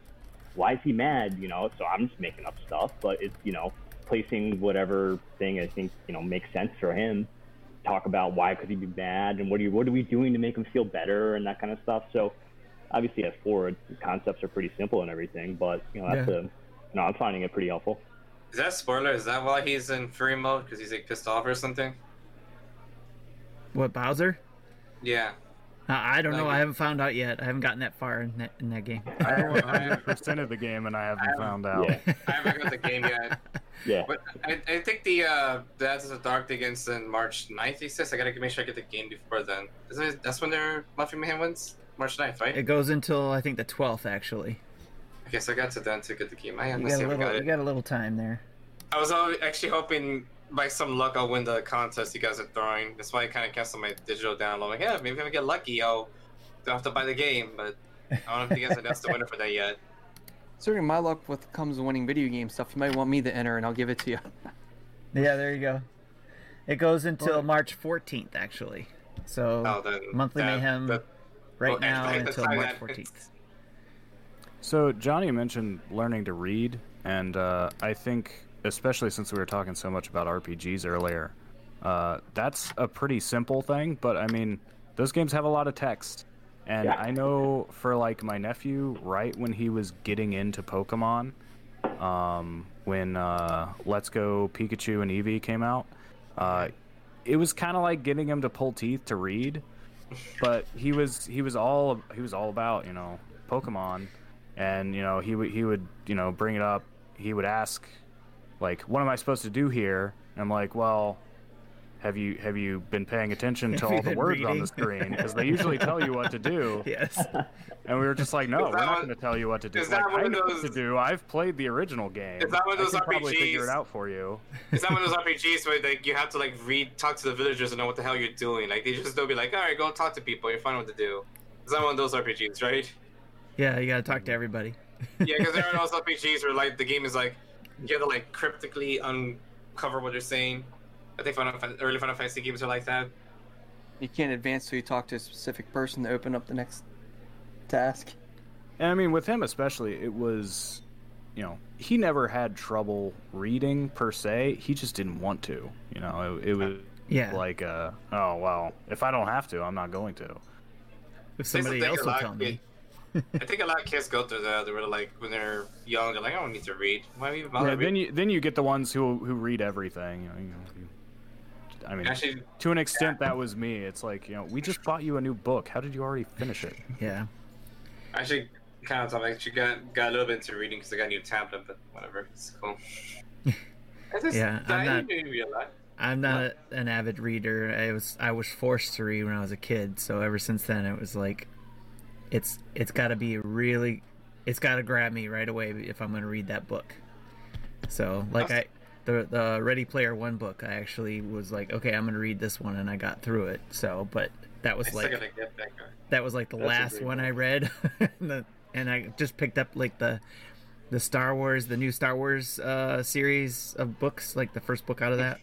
Why is he mad? You know, so I'm just making up stuff, but it's you know placing whatever thing I think you know makes sense for him. Talk about why could he be mad, and what are you, what are we doing to make him feel better, and that kind of stuff. So obviously at four, concepts are pretty simple and everything, but you know that's Yeah. a no, I'm finding it pretty helpful. Is that a spoiler? Is that why he's in free mode? Because he's like pissed off or something? what Bowser? Yeah. Uh, I don't know. I haven't found out yet. I haven't gotten that far in that in that game. I have 100% of the game and I haven't found out. Yeah, I haven't got the game yet. yeah. But I, I think the uh, the Ashes of Dark against in March 9th, he says. I gotta make sure I get the game before then. Isn't it, that's when their Monthly Mayhem wins? March 9th, right? It goes until I think the twelfth actually. I guess I got to then to get the game. I You honestly got a haven't little. got You got a little time there. I was actually hoping by some luck I'll win the contest you guys are throwing. That's why I kind of canceled my digital download. Like, yeah, maybe if I get lucky, I'll don't have to buy the game. But I don't know if you guys announced the winner for that yet. Certainly, my luck with comes winning video game stuff. You might want me to enter, and I'll give it to you. Yeah, there you go. It goes until March 14th, actually. So Oh, then monthly that- mayhem that- right well, now until March 14th. So Johnny mentioned learning to read, and uh, I think, especially since we were talking so much about RPGs earlier, uh, that's a pretty simple thing. But I mean, those games have a lot of text, and Yeah. I know for like my nephew, right when he was getting into Pokemon, um, when uh, Let's Go Pikachu and Eevee came out, uh, it was kind of like getting him to pull teeth to read. But he was he was all he was all about you know Pokemon and you know he would he would you know bring it up he would ask like what am i supposed to do here and i'm like well have you have you been paying attention to all the been words on the screen because they usually tell you what to do Yes. and we were just like no Is we're not going to tell you what to do is like, that one i of know what to do i've played the original game Is that one of I those can probably figure it out for you It's not one of those RPGs where like you have to like read, talk to the villagers and know what the hell you're doing. Like they just don't be like, all right, go talk to people. You're fine what to do. It's not one of those RPGs, right? Yeah, you gotta talk to everybody. Yeah, because there are those RPGs where like the game is like you have to like cryptically uncover what they're saying. I think Final Fan- early Final Fantasy games are like that. You can't advance till you talk to a specific person to open up the next task. And I mean, with him especially, it was, you know, he never had trouble reading per se. He just didn't want to. You know, it, it was Yeah. like, uh, oh well, if I don't have to, I'm not going to. If somebody else will tell of me. Kid- I think a lot of kids go through that. They were like when they're young, they're like, I don't need to read. Why do you bother Yeah, then you then you get the ones who who read everything. You know, you know, you- I mean, Actually, to an extent, that was me. It's like, you know, we just bought you a new book. How did you already finish it? Yeah. I actually, kind of tough. I actually got got a little bit into reading because I got a new tablet, but whatever, it's cool. I just, Yeah, I'm not- didn't read a lot. I'm not an avid reader. I was I was forced to read when I was a kid, so ever since then it was like it's it's got to be really it's got to grab me right away if I'm going to read that book. So, like I the the Ready Player 1 book, I actually was like, okay, I'm going to read this one and I got through it. So, but that was I like gotta get back. that was like the That's last great one book. I read, and, the, and I just picked up like the the Star Wars, the new Star Wars uh, series of books, like the first book out of that.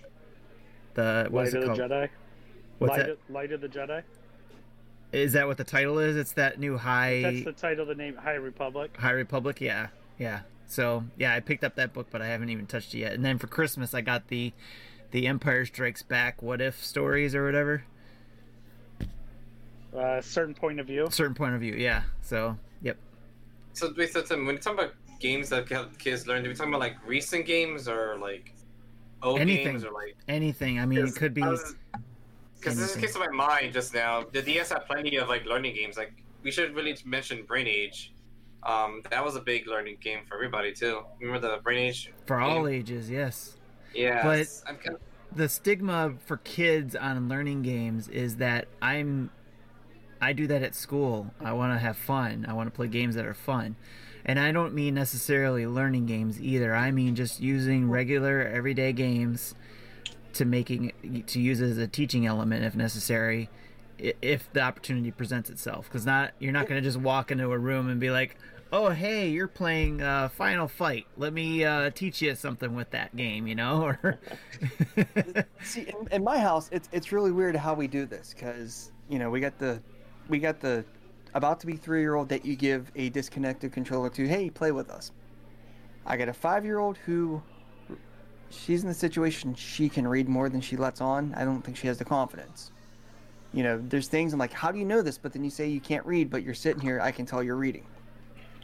The what Light is it of the called? Jedi. What's Light that? Of, Light of the Jedi. Is that what the title is? It's that new High That's the title the name. High Republic. High Republic. Yeah, yeah. So yeah, I picked up that book, but I haven't even touched it yet. And then for Christmas, I got the the Empire Strikes Back What If stories or whatever. Uh, certain point of view. Certain point of view. Yeah. So yep. So wait, so Tim, when you talk about games that help kids learn, do we talking about like recent games or like old Anything. games or like? Anything. I mean, it could be. Because this is anything. came to my mind just now. The DS had plenty of like learning games. Like we should really mention Brain Age. Um, that was a big learning game for everybody too. Remember the Brain Age? For all ages, yes. Yeah. But- I'm kind of, the stigma for kids on learning games is that I'm I do that at school. I want to have fun. I want to play games that are fun. And I don't mean necessarily learning games either. I mean just using regular everyday games to making to use as a teaching element if necessary if the opportunity presents itself cuz not you're not going to just walk into a room and be like, "Oh, hey, you're playing uh, Final Fight. Let me uh, teach you something with that game," you know? Or See, in, in my house, it's it's really weird how we do this because you know we got the we got the about to be three year old that you give a disconnected controller to. Hey, play with us. I got a five year old who she's in the situation she can read more than she lets on. I don't think she has the confidence. You know, there's things I'm like, how do you know this? But then you say you can't read, but you're sitting here. I can tell you're reading.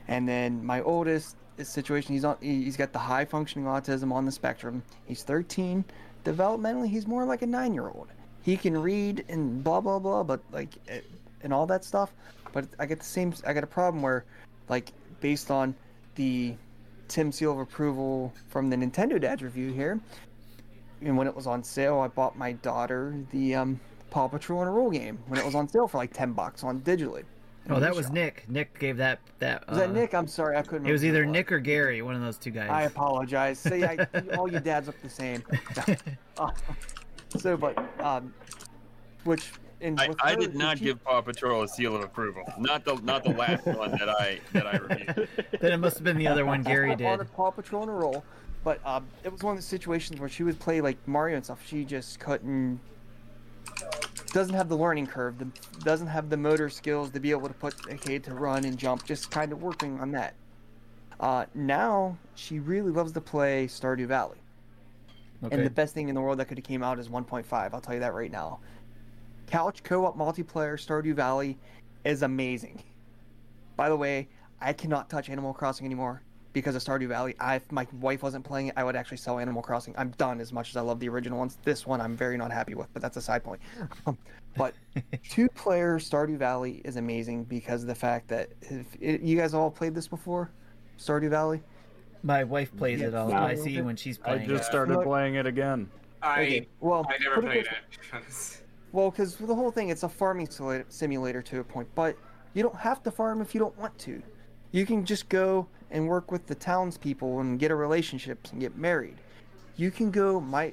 And then my oldest situation. He's on. He's got the high functioning autism on the spectrum. He's 13. Developmentally, he's more like a nine year old. He can read and blah blah blah, but like eh, and all that stuff. But I get the same. I got a problem where, like, based on the Tim seal of approval from the Nintendo Dad's review here, and when it was on sale, I bought my daughter the um, Paw Patrol On a Roll game when it was on sale for like ten bucks on digitally. Oh, that was Nick. Nick gave that that. Was that uh, Nick? I'm sorry, I couldn't. Remember. It was either Nick or Gary, one of those two guys. I apologize. See, I, all you dads look the same. Uh, so, but um, which in I, I her, did not she- give Paw Patrol a seal of approval. Not the not the last one that I that I reviewed. then it must have been the other one Gary on did. Paw Patrol in a roll, but um, it was one of the situations where she would play like Mario and stuff. She just couldn't. Doesn't have the learning curve. The, doesn't have the motor skills to be able to put a kid to run and jump. Just kind of working on that. Uh, now she really loves to play Stardew Valley, Okay. and the best thing in the world that could have came out is 1.5. I'll tell you that right now. Couch co-op multiplayer Stardew Valley is amazing. By the way, I cannot touch Animal Crossing anymore because of Stardew Valley. I, if my wife wasn't playing it, I would actually sell Animal Crossing. I'm done as much as I love the original ones. This one I'm very not happy with, but that's a side point. Um, but two-player Stardew Valley is amazing because of the fact that if it, you guys all played this before, Stardew Valley. My wife plays it all. No. I see when she's playing. I just it. started Look- playing it again. I Okay, well, I never put it played it. Well, because the whole thing, it's a farming simulator to a point, but you don't have to farm if you don't want to. You can just go and work with the townspeople and get a relationship and get married. You can go, my,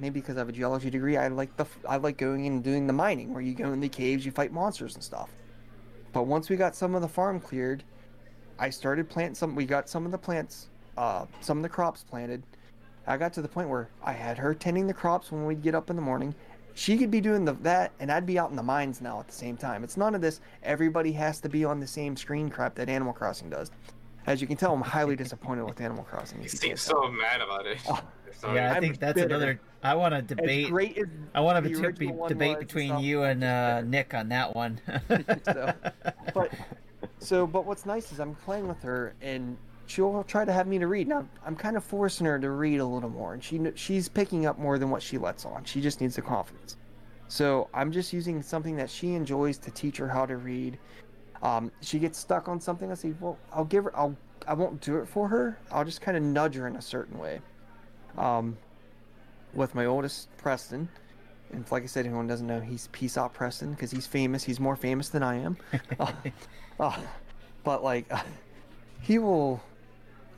maybe because I have a geology degree, I like the I like going in and doing the mining, where you go in the caves, you fight monsters and stuff. But once we got some of the farm cleared, I started planting some. We got some of the plants, uh, some of the crops planted. I got to the point where I had her tending the crops when we'd get up in the morning. She could be doing the, that, and I'd be out in the mines now at the same time. It's none of this. Everybody has to be on the same screen crap that Animal Crossing does. As you can tell, I'm highly disappointed with Animal Crossing. He you can't seems tell. so mad about it. Oh. So, yeah, I I'm think that's bitter. another. I want to As debate. great as I want to original be debate was and between you and uh, Nick on that one. so, but so but what's nice is I'm playing with her and she'll try to have me to read. Now I'm kind of forcing her to read a little more, and she she's picking up more than what she lets on. She just needs the confidence. So I'm just using something that she enjoys to teach her how to read. Um, she gets stuck on something. I say, well, I'll give her. I'll. I won't do it for her. I'll just kind of nudge her in a certain way. Um, with my oldest Preston, and like I said, anyone doesn't know, he's Peace Out Preston because he's famous. He's more famous than I am. Uh, uh, but like, uh, he will.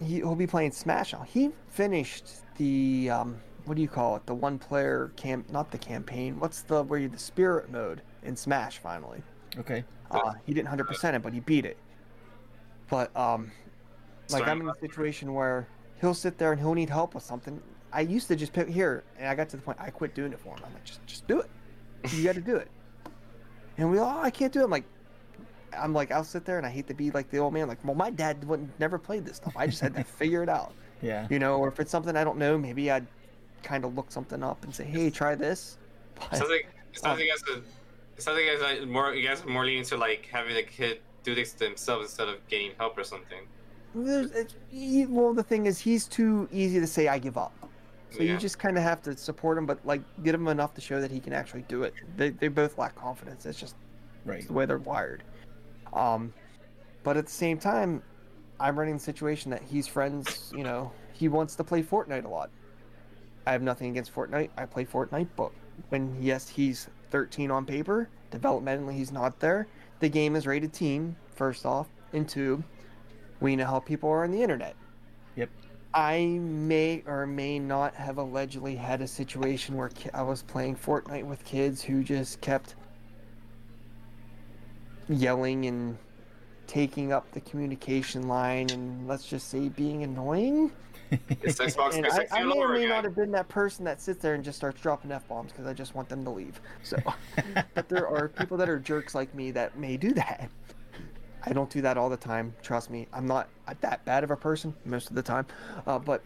He, he'll be playing Smash now. He finished the um, what do you call it? The one player camp, not the campaign. What's the where you the spirit mode in Smash finally? okay. Uh, he didn't hundred percent it, but he beat it. But um, like Sorry. I'm in a situation where he'll sit there and he'll need help with something. I used to just pick here, and I got to the point I quit doing it for him. I'm like, just just do it. You got to do it. And we all, oh, I can't do it. I'm like, I'm like, I'll sit there and I hate to be like the old man. Like, well, my dad wouldn't never played this stuff. I just had to figure it out. Yeah. You know, or if it's something I don't know, maybe I'd kind of look something up and say, hey, try this. But, Sounds like it sounds like you guys are, like you guys are more you guys are more leaning to like having the kid do this themselves instead of getting help or something. He, well, the thing is, he's too easy to say I give up. So Yeah. you just kind of have to support him, but like get him enough to show that he can actually do it. They, they both lack confidence. It's just Right. the way they're wired. Um, but at the same time, I'm running the situation that he's friends. You know, he wants to play Fortnite a lot. I have nothing against Fortnite. I play Fortnite, but when yes, he's 13 on paper. Developmentally, he's not there. The game is rated teen. First off, and two, we know how people are on the internet. Yep. I may or may not have allegedly had a situation where I was playing Fortnite with kids who just kept yelling and taking up the communication line and let's just say being annoying. It's Xbox And I, 360 I may or may again. not have been that person that sits there and just starts dropping f bombs because I just want them to leave. So, but there are people that are jerks like me that may do that. I don't do that all the time. Trust me, I'm not that bad of a person most of the time. Uh, but,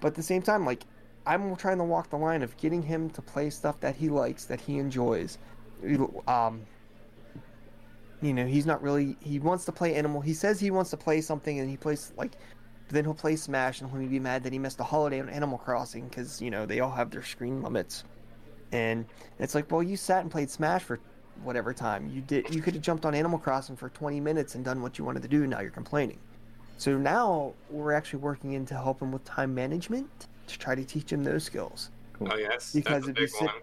but at the same time, like I'm trying to walk the line of getting him to play stuff that he likes, that he enjoys. Um, you know, he's not really. He wants to play Animal. He says he wants to play something, and he plays like. Then he'll play Smash, and he'll be mad that he missed a holiday on Animal Crossing because you know they all have their screen limits. And it's like, well, you sat and played Smash for whatever time you did. You could have jumped on Animal Crossing for 20 minutes and done what you wanted to do. Now you're complaining. So now we're actually working in to help him with time management to try to teach him those skills Oh yes, Because if you sit- one.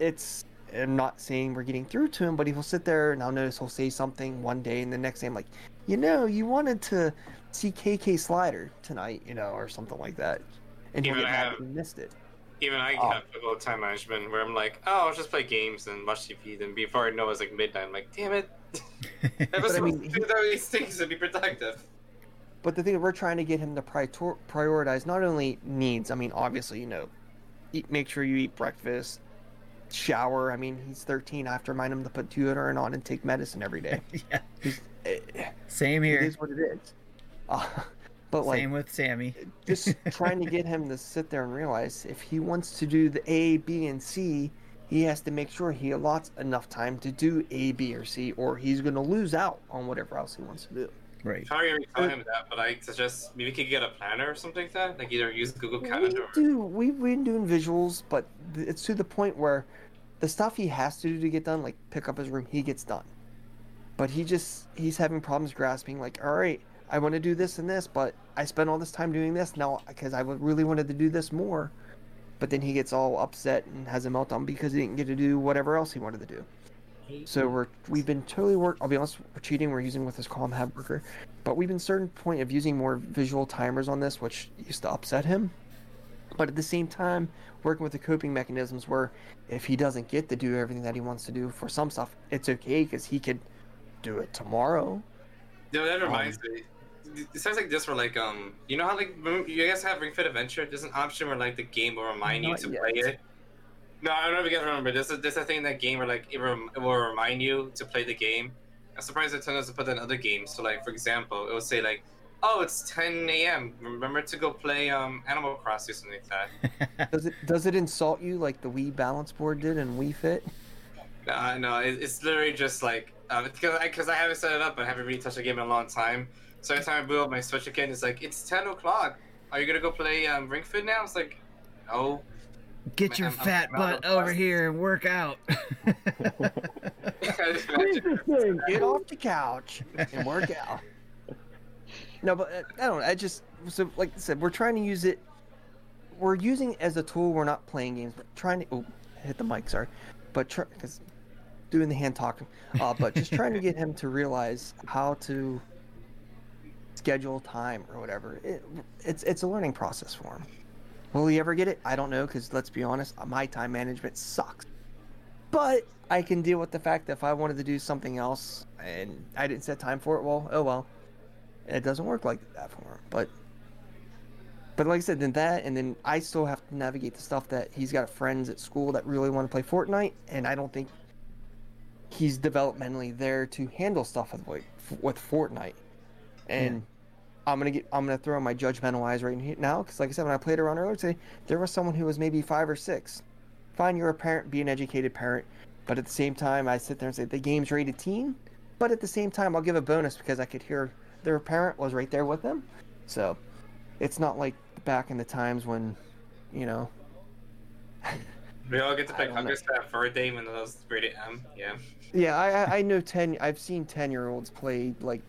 it's I'm not saying we're getting through to him, but he'll sit there and I'll notice he'll say something one day, and the next day I'm like, you know, you wanted to see KK Slider tonight, you know, or something like that, and he'll Even get I mad have- missed it. Even I Oh. have difficult time management where I'm like, oh, I'll just play games and watch TV. Then before I know it's like midnight, I'm like, damn it. I was I mean, supposed to do these things to be productive. But the thing is, we're trying to get him to prior- prioritize not only needs. I mean, obviously, you know, eat, make sure you eat breakfast, shower. I mean, he's 13. I have to remind him to put deodorant on and take medicine every day. yeah. He's, eh, Same here. here. is what it is. Uh, but like, Same with Sammy. just trying to get him to sit there and realize if he wants to do the A, B, and C, he has to make sure he allots enough time to do A, B, or C, or he's going to lose out on whatever else he wants to do. Right. I can't really tell him that, but I suggest maybe we could get a planner or something like that. Like either use Google We Calendar. or- do. We've been doing visuals, but it's to the point where the stuff he has to do to get done, like pick up his room, he gets done. But he just he's having problems grasping. Like, all right, I want to do this and this, but I spent all this time doing this now because I really wanted to do this more. But then he gets all upset and has a meltdown because he didn't get to do whatever else he wanted to do. So we're we've been totally work. I'll be honest, we're cheating. We're using with this Calm Hab worker, but we've been certain point of using more visual timers on this, which used to upset him. But at the same time, working with the coping mechanisms where if he doesn't get to do everything that he wants to do for some stuff, it's okay because he could do it tomorrow. No, that reminds me. It sounds like this where like um you know how like you guys have Ring Fit Adventure? There's an option where like the game will remind you to yet. play it. No, I don't know if you guys remember. There's a, there's a thing in that game where like it, rem- it will remind you to play the game. I'm surprised it Nintendo doesn't put that in other games. So like for example, it will say like, oh it's 10 a.m. Remember to go play um Animal Crossing or something like that. Does it does it insult you like the Wii balance board did in Wii Fit? Uh, no, it, it's literally just like um, because I, I haven't set it up. I haven't really touched the game in a long time. So every time I boot up my Switch again, it's like it's ten o'clock. Are you gonna go play um, Ring Fit now? It's like, no. Get your fat butt over here and work out. I just Where's imagine- this thing? Get off the couch and work out. No, but uh, I don't know. I just so like I said, we're trying to use it. We're using it as a tool. We're not playing games, but trying to. Oh, hit the mic. Sorry, but because doing the hand talking. Uh, but just trying to get him to realize how to schedule time or whatever. It, it's it's a learning process for him. Will he ever get it? I don't know. Because let's be honest, my time management sucks. But I can deal with the fact that if I wanted to do something else and I didn't set time for it, well, oh well. It doesn't work like that for him. But but like I said, then that and then I still have to navigate the stuff that he's got friends at school that really want to play Fortnite, and I don't think he's developmentally there to handle stuff with with Fortnite. And I'm gonna get I'm gonna throw my judgmental eyes right here now because like I said, when I played around earlier today, there was someone who was maybe five or six. Fine, you're a parent, be an educated parent, but at the same time, I sit there and say the game's rated teen. But at the same time, I'll give a bonus because I could hear their parent was right there with them. So it's not like back in the times when, you know, we all get to play. Hunger Star for a day when it was rated M. Yeah. yeah, I I- I know ten. I've seen ten year olds play like,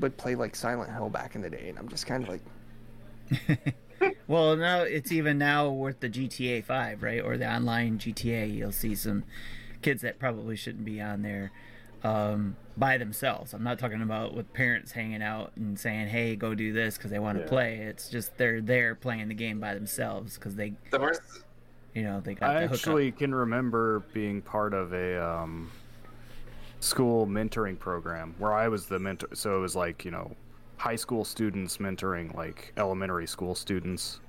would play like Silent Hill back in the day, and I'm just kind of like, well, now it's even now with the GTA 5, right? Or the online GTA, you'll see some kids that probably shouldn't be on there um, by themselves. I'm not talking about with parents hanging out and saying, "Hey, go do this" because they want to Yeah. play. It's just they're there playing the game by themselves because they, The worst. you know, they got I the actually can remember being part of a um, school mentoring program where I was the mentor. So it was like you know, high school students mentoring like elementary school students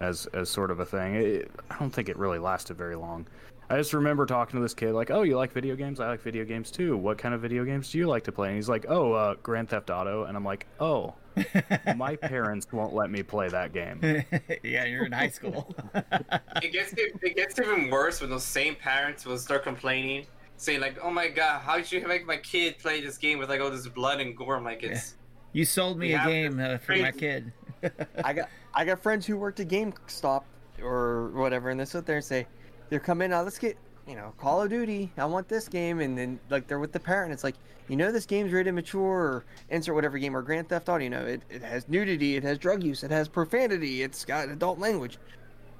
as as sort of a thing. It, I don't think it really lasted very long. I just remember talking to this kid like, "Oh, you like video games? I like video games too. What kind of video games do you like to play?" And he's like, "Oh, uh, Grand Theft Auto." And I'm like, "Oh, my parents won't let me play that game." yeah, you're in high school. It gets it gets even worse when those same parents will start complaining, saying like, "Oh my god, how did you make my kid play this game with like all this blood and gore?" I'm like, it's you sold me a game uh, for my kid. I got I got friends who worked at GameStop or whatever, and they sit there and say, they're coming out. Let's get you know Call of Duty. I want this game, and then like they're with the parent. It's like you know this game's rated mature or insert whatever game or Grand Theft Auto. You know it, it has nudity, it has drug use, it has profanity, it's got adult language.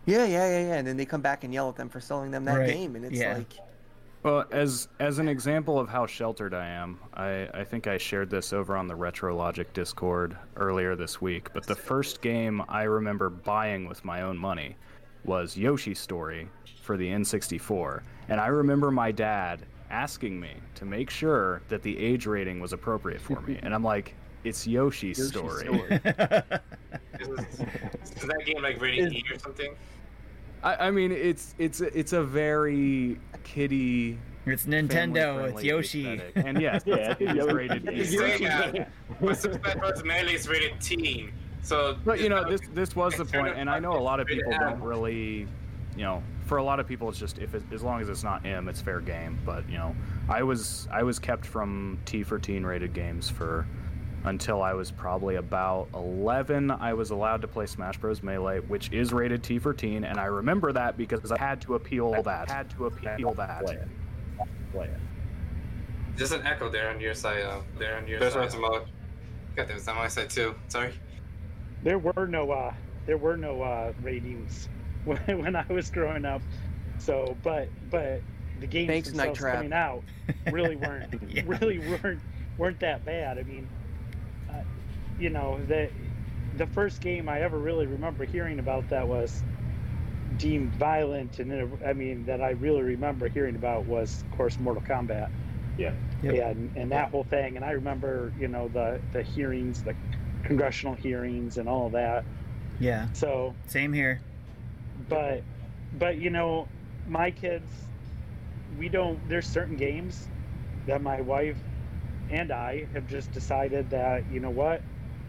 Yeah, yeah, yeah, yeah. And then they come back and yell at them for selling them that Right, game, and it's yeah. like, Well, as as an example of how sheltered I am, I, I think I shared this over on the RetroLogic Discord earlier this week. But the first game I remember buying with my own money was Yoshi's Story for the N64, and I remember my dad asking me to make sure that the age rating was appropriate for me, and I'm like, it's Yoshi's, Yoshi's Story. Story. Is, is that game like rated E or something? I, I mean, it's it's it's a very kiddie. It's Nintendo. It's Yoshi. aesthetic. And yes, Yeah, it's, it's rated E. It's He's saying that, but Super Smash Melee is rated Teen. So, But you know, this this was the it's kind point, of and I know a lot of people don't really, you know, for a lot of people, it's just if it, as long as it's not M, it's fair game. But you know, I was I was kept from T for teen rated games for until I was probably about 11. I was allowed to play Smash Bros. Melee, which is rated T for teen, and I remember that because I had to appeal that. Had to appeal that. Play it. Play it. There's an echo there on your side. Uh, there on your There's side. Mode. God damn, it's on my side too. Sorry. There were no uh, there were no uh, ratings when, when I was growing up. So, but but the games Thanks, Night themselves coming out really weren't Yeah. really weren't weren't that bad. I mean, you know the the first game I ever really remember hearing about that was deemed violent, and then it- I mean that I really remember hearing about was of course Mortal Kombat. Yeah. Yep. and and that whole thing. And I remember you know the the hearings, the congressional hearings, and all that. Yeah. So Same here. but but you know my kids we don't there's certain games that my wife and i have just decided that you know what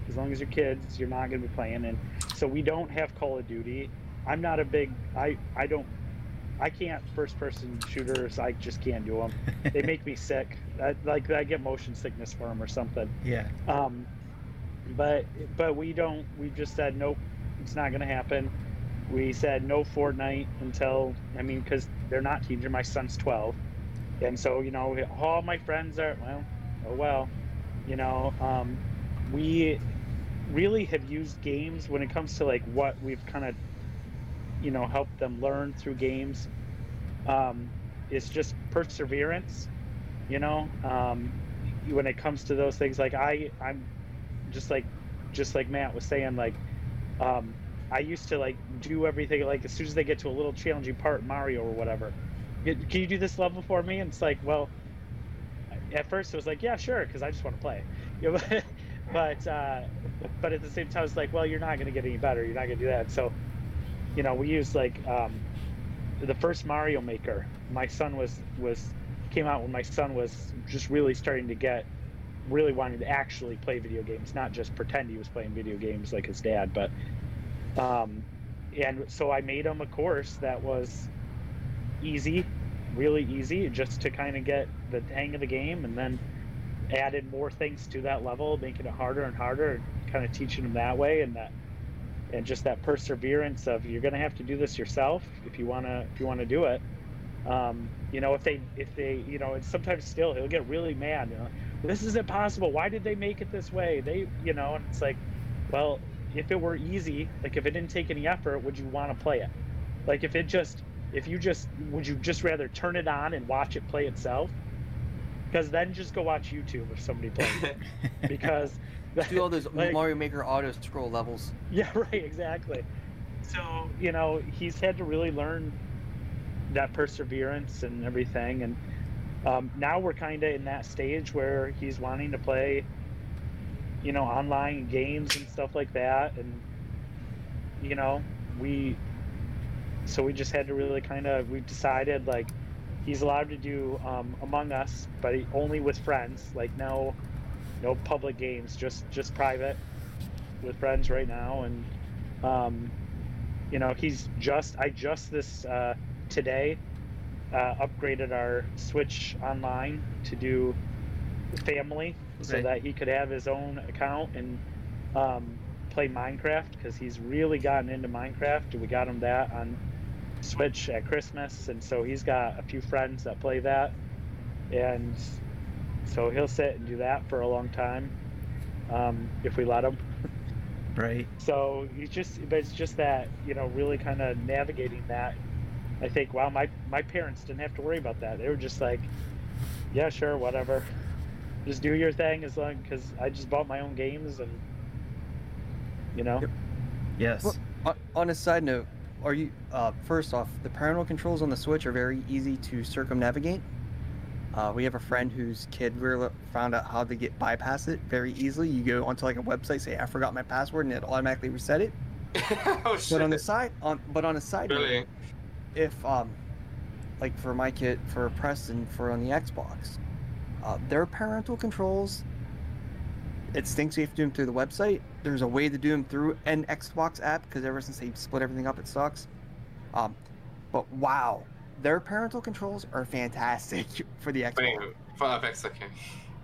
as long as you're kids you're not going to be playing and so we don't have call of duty i'm not a big i i don't i can't first person shooters i just can't do them they make me sick I, like i get motion sickness for them or something Yeah. um, but but we don't. We just said nope. It's not going to happen. We said no Fortnite until I mean because they're not teenagers. My son's twelve, and so you know all my friends are well. Oh well, you know. Um, we really have used games when it comes to like what we've kind of you know helped them learn through games. Um, it's just perseverance, you know. Um, when it comes to those things, like I, I'm just like just like Matt was saying, like um, I used to like do everything like as soon as they get to a little challenging part, Mario or whatever. "Can you do this level for me? And it's like, well, at first it was like, yeah, sure, because I just want to play. but uh, but at the same time, it's like, well, you're not going to get any better. You're not going to do that. So, you know, we used like um, the first Mario Maker. My son was was came out when my son was just really starting to get really wanting to actually play video games, not just pretend he was playing video games like his dad. But um, and so I made him a course that was easy, really easy, just to kind of get the hang of the game, and then added more things to that level, making it harder and harder, and kind of teaching them that way, and that and just that perseverance of you're going to have to do this yourself if you want to if you want to do it. Um, you know, if they if they you know, and sometimes still he'll get really mad. You know, this is impossible. Why did they make it this way? They you know, and it's like, well, if it were easy, like if it didn't take any effort, would you want to play it? Like if it just if you just would you just rather turn it on and watch it play itself? Because then just go watch YouTube if somebody plays it. Because Do all those like- Mario Maker auto scroll levels. yeah, right, exactly. So, you know, he's had to really learn that perseverance and everything. And um, now we're kind of in that stage where he's wanting to play, you know, online games and stuff like that. And, you know, we, so we just had to really kind of, we decided like he's allowed to do um, Among Us, but only with friends, like no, no public games, just, just private with friends right now. And um, you know he's just i just this uh, today uh, upgraded our switch online to do family so Okay. that he could have his own account and um, play minecraft because he's really gotten into minecraft. We got him that on switch at christmas and so he's got a few friends that play that and so he'll sit and do that for a long time um, if we let him Right. so he's just but it's just that you know really kind of navigating that I think, wow, my my parents didn't have to worry about that. They were just like, yeah, sure, whatever. Just do your thing as long because I just bought my own games and you know. Yep. Yes. Well- On, on a side note, are you uh, first off the parental controls on the Switch are very easy to circumnavigate. Uh, we have a friend whose kid really found out how to get bypass it very easily. You go onto like a website, say I forgot my password, and it automatically reset it. oh shit. But on the side, on but on a side note, really? if um like for my kid for Preston for on the Xbox, uh, their parental controls. It stinks you have to do them through the website. There's a way to do them through an Xbox app because ever since they split everything up, it sucks. Um, but wow, their parental controls are fantastic for the Wait, Xbox. for FX, okay.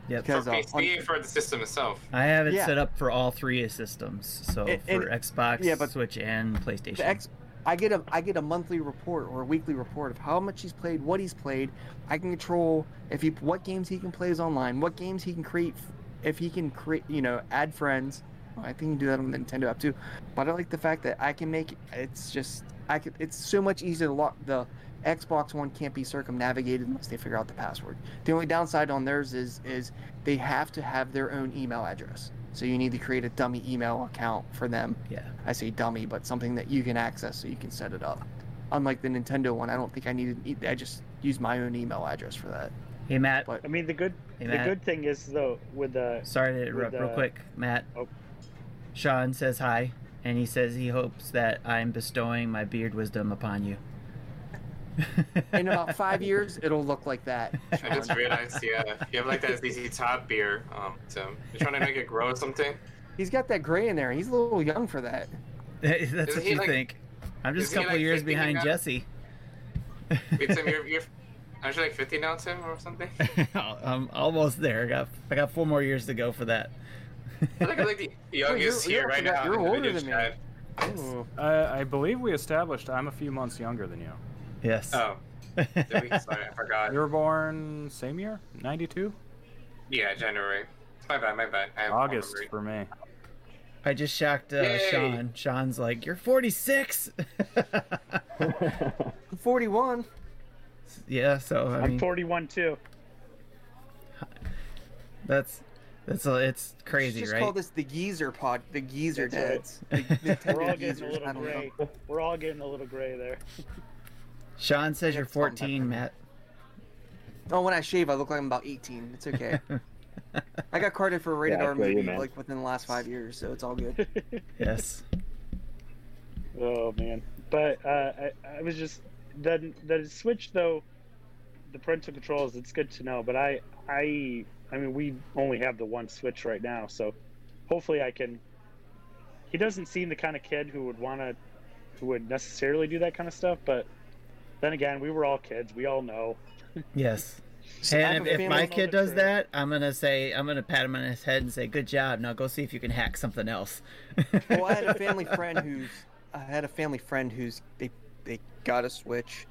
Yep. Because For uh, PC, on- for the system itself. I have it Yeah. set up for all three systems. So And- for and- Xbox, yeah, but Switch, and PlayStation. the X, I get a I get a monthly report or a weekly report of how much he's played, what he's played. I can control if he what games he can play is online, what games he can create, if he can create, you know, add friends. I think you can do that on the Nintendo app too. But I like the fact that I can make it's just I could it's so much easier to lock the Xbox One can't be circumnavigated unless they figure out the password. The only downside on theirs is is they have to have their own email address. So you need to create a dummy email account for them. yeah. I say dummy, but something that you can access so you can set it up. Unlike the Nintendo one, I don't think I needed. I just used my own email address for that. Hey Matt. But I mean, the good Hey the good thing is though with the Sorry to interrupt with, real quick, Matt. oh. Sean says hi, and he says he hopes that I'm bestowing my beard wisdom upon you. in about five years, it'll look like that. I just Sean. realized, yeah, you have like that ZZ Top beer. Um, so you're trying to make it grow or something. He's got that gray in there. He's a little young for that. That's Isn't what you like- think. I'm just a couple like years behind now? Jesse. Wait, Tim, you're, you're aren't you like 50 now, Tim, or something? I'm almost there. I got I got four more years to go for that. I think I'm like the youngest you're- here right now. you're older video than me. chat. Ooh. Uh, I believe we established I'm a few months younger than you. yes. Oh. Sorry, I forgot. You were born same year, '92, Yeah, January. My bad, my bad. I have August for me. I just shocked uh, Sean. Sean's like, "You're 46." 41. yeah. So I I'm mean, 41 too. that's that's a, it's crazy, just right? call this the geezer pod, the geezer That's dads. The We're all getting a little gray. We're all getting a little gray there. Sean says you're 14, Matt. Oh, when I shave, I look like I'm about 18. It's okay. I got carded for a rated Yeah, I R feel you, movie man. like within the last five years, so it's all good. yes. Oh man, but uh, I, I was just the the Switch though, the parental controls. It's good to know, but I I I mean we only have the one Switch right now, so hopefully I can. He doesn't seem the kind of kid who would want to, who would necessarily do that kind of stuff. But then again, we were all kids. We all know. Yes. See, And if, if my kid does that, I'm gonna say I'm gonna pat him on his head and say, "Good job. Now go see if you can hack something else." well, I had a family friend who's I had a family friend who's they they got a Switch.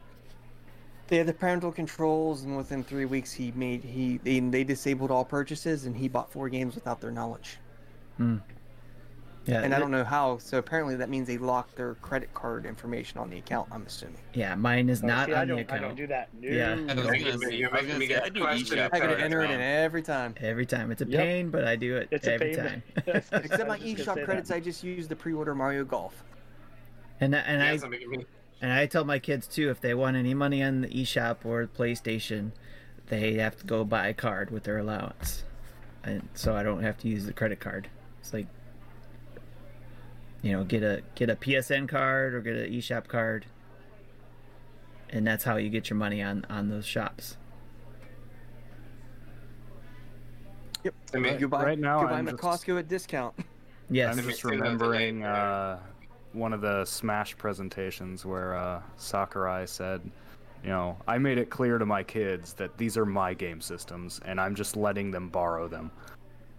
They had the parental controls, and within three weeks, he made he they, they disabled all purchases, and he bought four games without their knowledge. Hmm. Yeah. And I don't know how. So apparently, that means they locked their credit card information on the account. I'm assuming. Yeah, mine is Oh, not see, I on the don't, I don't do that. No. Yeah. I was You're making me- you're making me get I do question eShop I gotta enter it in every time. every time. It's a Yep. pain, but I do it It's every pain. time. Except my eShop credits, I just use the pre-order Mario Golf. And and Yeah, I so making me- and I tell my kids too, if they want any money on the eShop or PlayStation, they have to go buy a card with their allowance, and so I don't have to use the credit card. It's like, you know, get a get a PSN card or get an eShop card, and that's how you get your money on on those shops. Yep. I mean, You buy, Right now, you buy I'm them at Costco at discount. Yes. I'm just remembering uh, one of the Smash presentations where uh, Sakurai said, you know, I made it clear to my kids that these are my game systems, and I'm just letting them borrow them.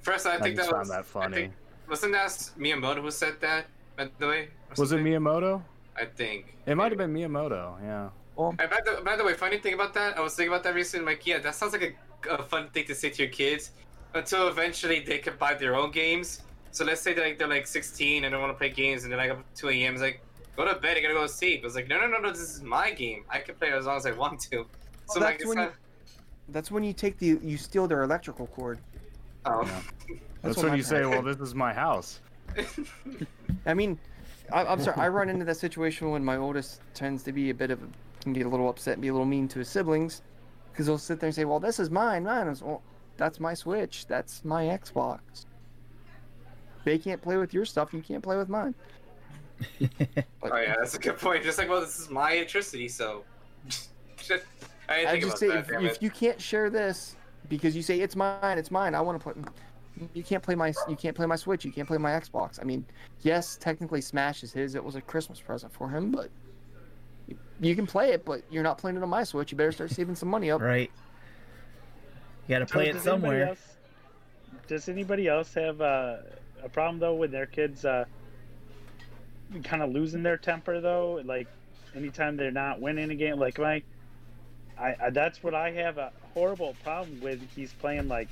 First, I I think just that found was. that funny. think, wasn't that Miyamoto who said that? By the way, Was it? Miyamoto? I think It might have been Miyamoto. Yeah. And by the, by the way, funny thing about that, I was thinking about that recently. Like, yeah, that sounds like a, a fun thing to say to your kids until eventually they can buy their own games. So let's say that like, they're like 16 and they want to play games and they're like up 2 a.m. It's like, go to bed. You gotta go to sleep. It's like, no, no, no, no. This is my game. I can play as long as I want to. So Well, that's it's when kind That's when you take the you steal their electrical cord. Oh. of, That's, what when you say, "Well, this is my house." I mean, I, I'm sorry. I run into that situation when my oldest tends to be a bit of a, can get a little upset and be a little mean to his siblings because they'll sit there and say, "Well, this is mine, mine is well, that's my Switch, that's my Xbox. They can't play with your stuff, you can't play with mine." oh yeah, that's a good point. Just like, well, this is my electricity, so. I didn't I think just say that. if, if you can't share this because you say it's mine, it's mine. I want to play. You can't play my you can't play my Switch. You can't play my Xbox. I mean, yes, technically Smash is his. It was a Christmas present for him, but you can play it. But you're not playing it on my Switch. You better start saving some money up. Right. You got to So play it does anybody somewhere. else- does anybody else have uh, a problem though with their kids uh, kind of losing their temper though? Like anytime they're not winning a game, like my, I, I that's what I have a horrible problem with. He's playing like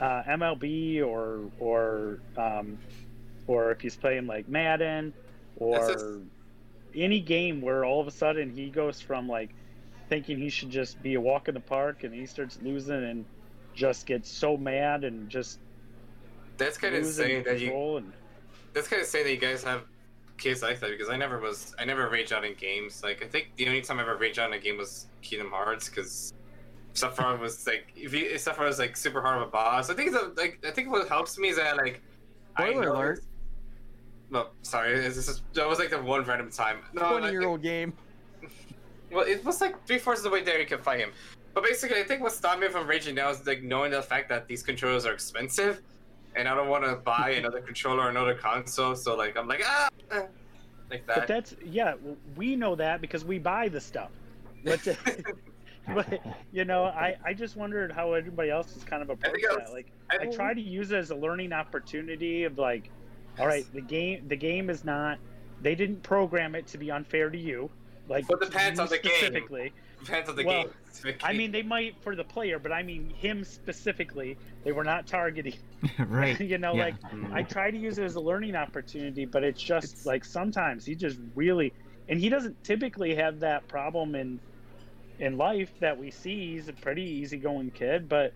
uh, MLB or or um, or if he's playing like Madden or just- any game where all of a sudden he goes from like thinking he should just be a walk in the park and he starts losing and just gets so mad and just That's kind of insane that you. And... That's kind of insane that you guys have kids like that because I never was. I never rage out in games. Like I think the only time I ever rage out in a game was Kingdom Hearts because Sephiroth was like if you if Sephiroth was like super hard of a boss. I think it's a, like I think what helps me is that like. I Spoiler alert. No, sorry. This is, that was like the one random time. No, Twenty-year-old game. Well, it was like three fourths of the way there you could fight him. But basically, I think what stopped me from raging now is like knowing the fact that these controllers are expensive, and I don't want to buy another controller or another console. So like, I'm like ah, like but that's yeah we know that because we buy the stuff. But, but you know I, I just wondered how everybody else is kind of approach think that. was- like I I try to use it as a learning opportunity of like all right the game the game is not they didn't program it to be unfair to you. Like it depends you on the game. specifically Depends on the well, game. I mean they might for the player but I mean him specifically they were not targeting right. you know Yeah. like I try to use it as a learning opportunity, but it's just like sometimes he just really, and he doesn't typically have that problem in in life that we see. He's a pretty easygoing kid, but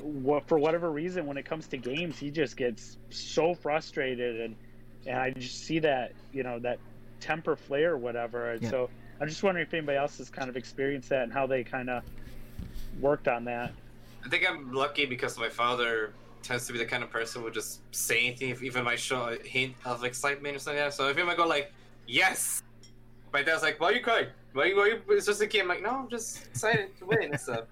what for whatever reason, when it comes to games, he just gets so frustrated, and and I just see that you know that temper flare or whatever. And Yeah. so I'm just wondering if anybody else has kind of experienced that and how they kind of worked on that. I think I'm lucky because my father tends to be the kind of person who would just say anything if even might show a hint of excitement or something like. So if he might go like, yes, my dad's like, why are you crying? Why are you, why you, it's just a game. I'm like, no, I'm just excited to win and stuff.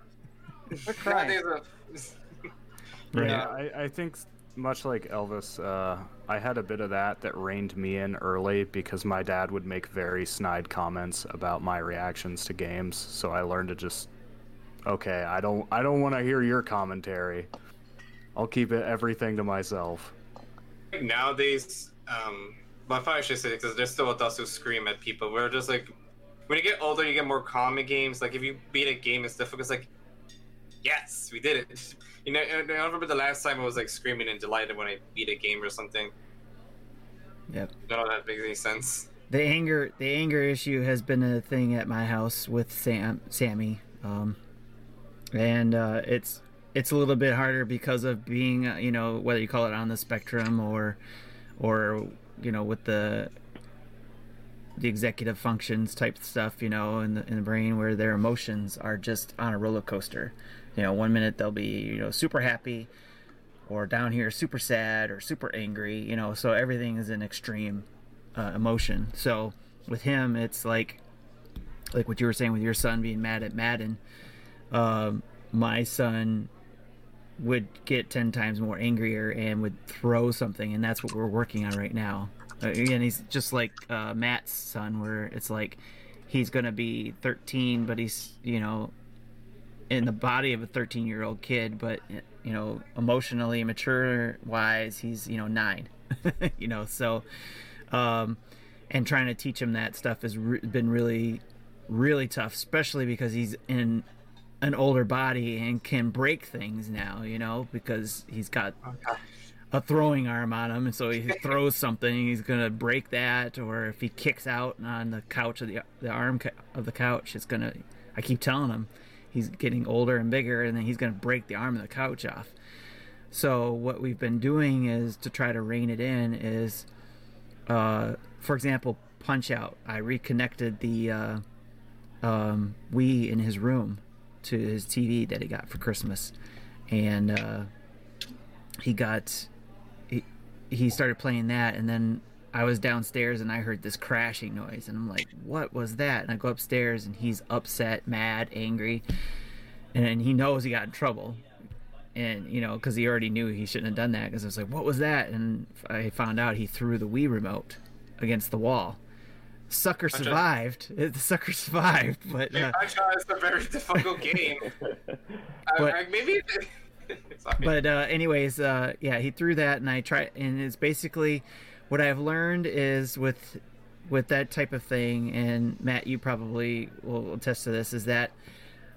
crying. Nowadays, uh, Right. Yeah, I, I think s- much like Elvis, uh, I had a bit of that that reined me in early because my dad would make very snide comments about my reactions to games. So I learned to just, okay, I don't, I don't want to hear your commentary. I'll keep it everything to myself. nowadays, um, my father should say because there's still adults who scream at people. We're just like, when you get older, you get more calm in games. Like if you beat a game, it's difficult. It's like, yes, we did it. You know, I remember the last time I was like screaming and delighted when I beat a game or something. Yep. None of that makes any sense. The anger, the anger issue has been a thing at my house with Sam, Sammy, um, and uh, it's it's a little bit harder because of being, uh, you know, whether you call it on the spectrum or, or you know, with the the executive functions type stuff, you know, in the in the brain where their emotions are just on a roller coaster. You know, one minute they'll be, you know, super happy, or down here super sad or super angry. You know, so everything is an extreme uh, emotion. So with him, it's like like what you were saying with your son being mad at Madden. Um, my son would get ten times more angrier and would throw something, and that's what we're working on right now. Uh, again, he's just like uh, Matt's son, where it's like he's gonna be 13, but he's you know in the body of a 13 year old kid, but you know emotionally mature wise, he's you know nine. you know, so um, and trying to teach him that stuff has re- been really, really tough, especially because he's in an older body and can break things now. You know, because he's got a throwing arm on him, and so he throws something, he's gonna break that, or if he kicks out on the couch of the the arm of the couch, it's gonna. I keep telling him he's getting older and bigger, and then he's gonna break the arm of the couch off. So what we've been doing is to try to rein it in is, uh, for example, Punch Out. I reconnected the uh, um, Wii in his room to his TV that he got for Christmas, and uh, he got he, he started playing that, and then I was downstairs and I heard this crashing noise, and I'm like, "What was that?" And I go upstairs, and he's upset, mad, angry, and he knows he got in trouble, and you know because he already knew he shouldn't have done that. Because I was like, "What was that?" And I found out he threw the Wii remote against the wall. Sucker Punch-Out. survived. The sucker survived, but uh, Punch Out is a very difficult game. But- I, maybe. But uh, anyways, uh, yeah, he threw that, and I try, and it's basically what I've learned is with with that type of thing, and Matt, you probably will attest to this, is that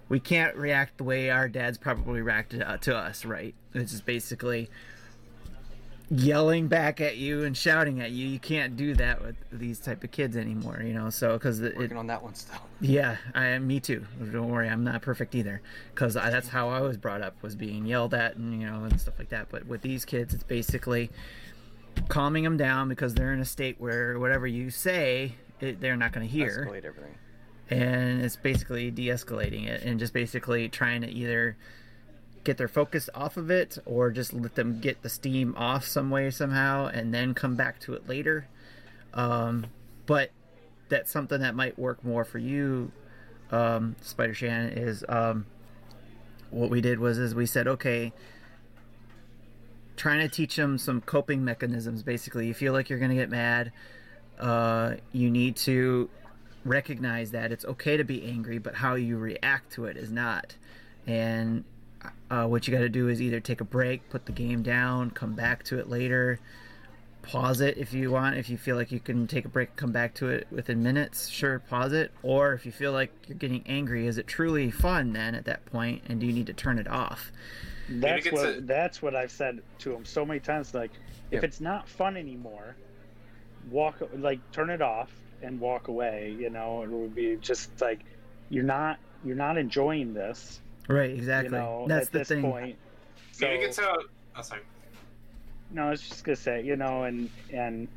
we can't react the way our dads probably reacted to us, right? It's is basically yelling back at you and shouting at you. You can't do that with these type of kids anymore, you know. So because it, Working on that one still. yeah, I am. me too. Don't worry, I'm not perfect either, because that's how I was brought up was being yelled at and you know and stuff like that. But with these kids, it's basically calming them down because they're in a state where whatever you say, it, they're not going to hear, Escalate everything. and it's basically de-escalating it and just basically trying to either get their focus off of it or just let them get the steam off some way somehow and then come back to it later. Um, but that's something that might work more for you, um, Spider Shan, is um, what we did was is we said, okay, trying to teach them some coping mechanisms. Basically, you feel like you're going to get mad. Uh, you need to recognize that it's okay to be angry, but how you react to it is not. And uh, what you got to do is either take a break, put the game down, come back to it later, pause it if you want. If you feel like you can take a break, come back to it within minutes, sure, pause it. Or if you feel like you're getting angry, is it truly fun then at that point, and do you need to turn it off? That's what to- that's what I've said to him so many times. Like, if it's not fun anymore, walk like turn it off and walk away. You know, it would be just like you're not you're not enjoying this. Right, exactly. You know, That's at the this thing. point. So Maybe you can tell. Oh, sorry. no, I was just gonna say, you know, and and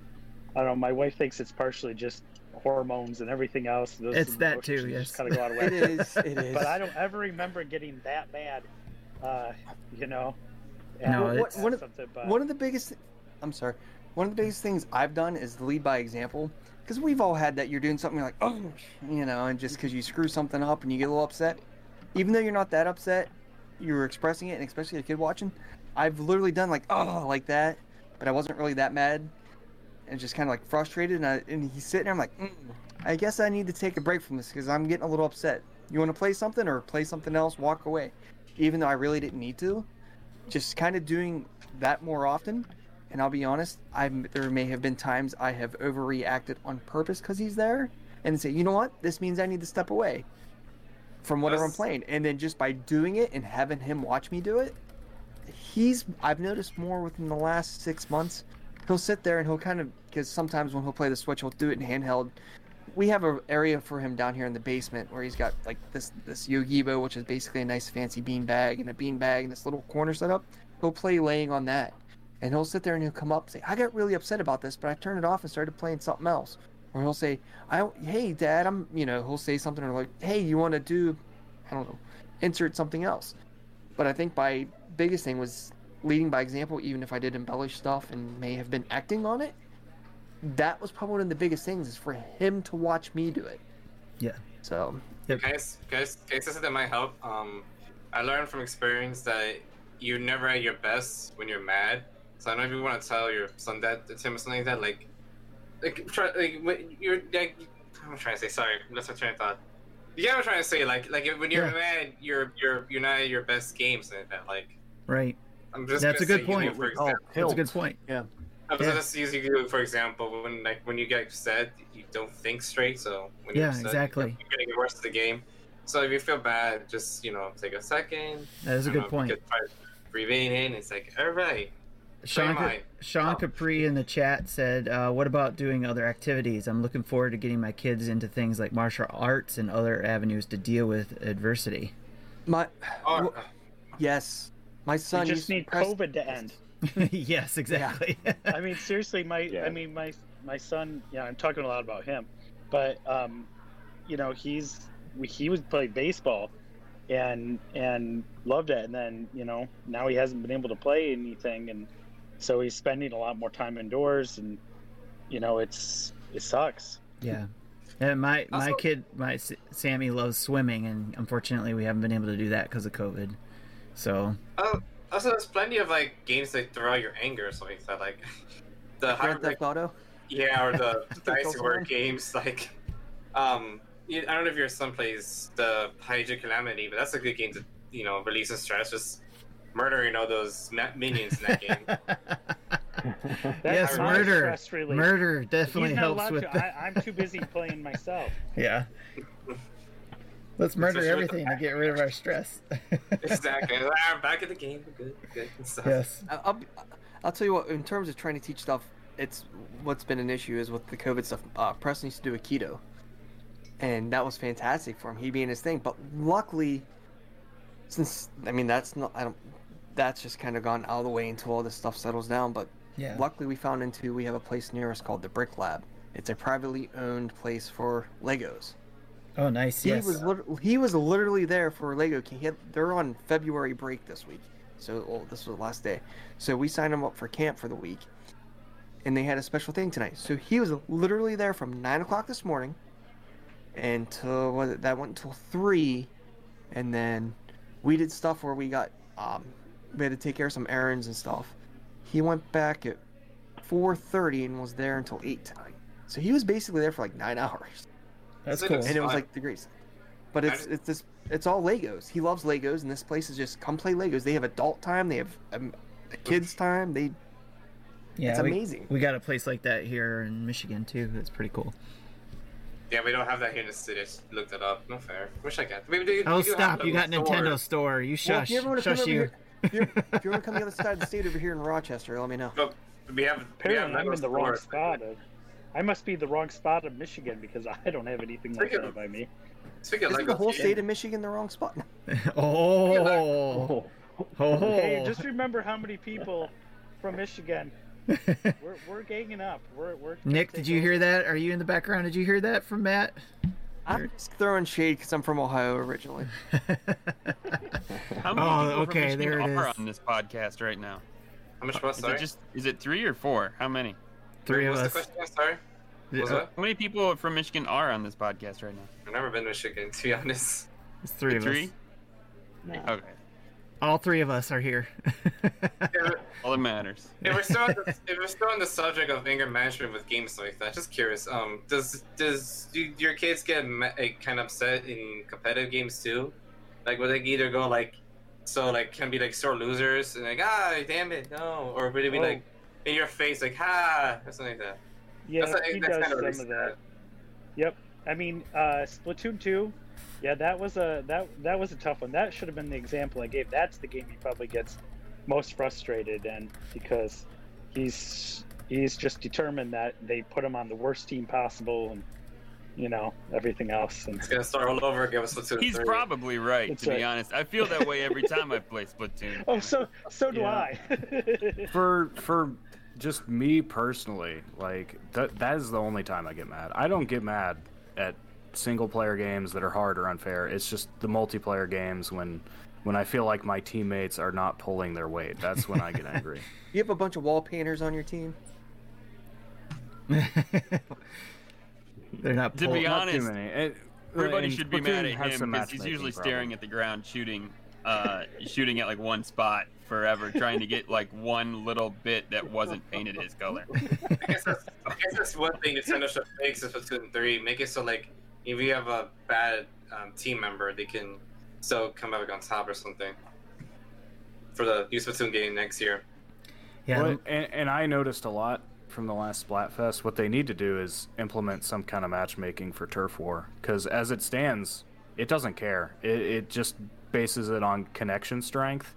I don't know. My wife thinks it's partially just hormones and everything else. Those It's that too, yes. Kind of go out of whack. It is. It is. but I don't ever remember getting that mad. Uh, you know. No, And it's- One of- but- One of the biggest, I'm sorry, one of the biggest things I've done is lead by example. Because we've all had that. You're doing something you're like, oh, you know, and just because you screw something up and you get a little upset, even though you're not that upset, you're expressing it, and especially a kid watching. I've literally done like, oh, like that, but I wasn't really that mad, and just kind of like frustrated. And, I, and he's sitting there, I'm like, mm, I guess I need to take a break from this because I'm getting a little upset. You want to play something or play something else? Walk away, even though I really didn't need to. Just kind of doing that more often. And I'll be honest, I there may have been times I have overreacted on purpose because he's there, and say, you know what, this means I need to step away from whatever I'm playing. And then just by doing it and having him watch me do it, he's I've noticed more within the last six months. He'll sit there and he'll kind of because sometimes when he'll play the Switch, he'll do it in handheld. We have an area for him down here in the basement where he's got like this this Yogibo, which is basically a nice fancy bean bag and a bean bag and this little corner set up. He'll play laying on that, and he'll sit there and he'll come up and say, "I got really upset about this, but I turned it off and started playing something else." Or he'll say, "I hey Dad, I'm you know," he'll say something or like, "Hey, you want to do, I don't know, insert something else." But I think my biggest thing was leading by example, even if I did embellish stuff and may have been acting on it. That was probably one of the biggest things is for him to watch me do it. Yeah. So Guys, guys, guys, this that might help. Um, I learned from experience that you're never at your best when you're mad. So I know if you want to tell your son that to him or something like that, like, like try, like when you're like, I'm trying to say sorry. That's my train of thought. Yeah, I'm trying to say like, like when you're Yeah. mad, you're you're you're not at your best games and that. Like, Right. I'm just That's a good say, you know, point. for oh, That's a good point. I was Yeah. just using you for example when like when you get upset, you don't think straight. So when you're Yeah, upset, exactly. you're getting the worst of the game. So if you feel bad, just you know take a second. That is a good know, point. get- try breathing in. It's like all right, Sean, mine. Sean Oh. Capri in the chat said, uh, "What about doing other activities? I'm looking forward to getting my kids into things like martial arts and other avenues to deal with adversity." My Oh, Well, yes, my son We just need press- COVID to end. yes, exactly. I mean, seriously, my Yeah. I mean, my my son. Yeah, I'm talking a lot about him, but um, you know, he's he was play baseball, and and loved it, and then you know now he hasn't been able to play anything, and so he's spending a lot more time indoors, and you know, it's it sucks. yeah. And my my kid, my Sammy loves swimming, and unfortunately, we haven't been able to do that because of COVID. So Oh, also, there's plenty of like games that throw out your anger or something like that. Like the Grand hard, like, Auto. yeah, or the dice Those word ones. games. Like, um, I don't know if your son plays the Hydra Calamity, but that's a good game to you know release some stress. Just murdering all those ma- minions in that game. yes, murder, stress relief. murder definitely helps with to. that. I, I'm too busy playing myself. Yeah. Let's murder everything to get rid of our stress. exactly. Ah, back in the game. We're good. Good. Stuff. yes. I- I'll, I'll tell you what. In terms of trying to teach stuff, it's what's been an issue is with the COVID stuff. Uh, Preston used to do aikido, and that was fantastic for him. He being his thing, but luckily, since I mean that's not I don't. That's just kind of gone out of the way until all this stuff settles down. But Yeah. luckily, we found into we have a place near us called the Brick Lab. It's a privately owned place for Legos. Oh, nice. He Yes. was lit- he was literally there for Lego King. He had, they're on February break this week, so well, this was the last day. So we signed him up for camp for the week, and they had a special thing tonight. So he was literally there from nine o'clock this morning, until was it, that went until three, and then we did stuff where we got um we had to take care of some errands and stuff. He went back at four thirty and was there until eight tonight. So he was basically there for like nine hours That's cool. and it was like the greatest. But it's it's this it's all Legos. He loves Legos, and this place is just come play Legos. They have adult time, they have um, kids time. They Yeah, it's amazing. We got a place like that here in Michigan too. That's pretty cool. Yeah, we don't have that here in the city. I just looked it up. No fair. Wish I got. We do, Oh, we stop! You got in Nintendo store. You Well, shush. if you ever want to come shush over you. here, if, you're, if you want to come the other side of the state over here in Rochester, let me know. But we have. we have Apparently, I'm in the wrong stores. spot. Of, I must be the wrong spot of Michigan because I don't have anything like that by me. Speaking of Isn't the whole state of Michigan the wrong spot? oh, Oh, oh, Hey, just remember how many people from Michigan. We're, we're ganging up. We're, we're Nick, did you hear that? Are you in the background? Did you hear that from Matt? I'm just throwing shade because I'm from Ohio originally. How many Oh, people okay, from there Michigan it are is. on this podcast right now? How much was Is it just is it three or four? How many? Three of What's us. the question? Sorry. What was Uh, that? How many people from Michigan are on this podcast right now? I've never been to Michigan, to be honest. It's three of Three? us. No. Okay. All three of us are here. If, All that matters. if we're still on the, if we're still on the subject of anger management with games like that, just curious. Um, does does do your kids get like, kind of upset in competitive games too? Like, would they either go like, so like can be like sore losers and like ah damn it no, or would it be Oh. like in your face like ha or something like that? Yeah, That's- he that's does kind of some of that. Yep. I mean, uh, Splatoon 2, yeah, that was a that that was a tough one. That should have been the example I gave. That's the game he probably gets most frustrated in because he's he's just determined that they put him on the worst team possible and you know everything else. And It's gonna start all over again with Splatoon He's 3. probably right, That's to be honest. I feel that way every time I play Splatoon. oh, so so do Yeah. I. for for just me personally, like that that is the only time I get mad. I don't get mad at single player games that are hard or unfair. It's just the multiplayer games when when I feel like my teammates are not pulling their weight. That's when I get angry. You have a bunch of wall painters on your team. They're not. To pull- be Not too honest, many. It- Everybody should be Splatoon mad at him because he's usually matchmaking staring at the ground, shooting, uh, shooting at like one spot forever, trying to get like one little bit that wasn't painted his color. I guess that's, I guess that's one thing Nintendo should fix in Splatoon 3. Make it so, like, if you have a bad um, team member, they can still come back on top or something. For the new Splatoon game next year. Yeah. Well, and, and I noticed a lot from the last Splatfest. What they need to do is implement some kind of matchmaking for Turf War, because as it stands, it doesn't care. It, it just bases it on connection strength,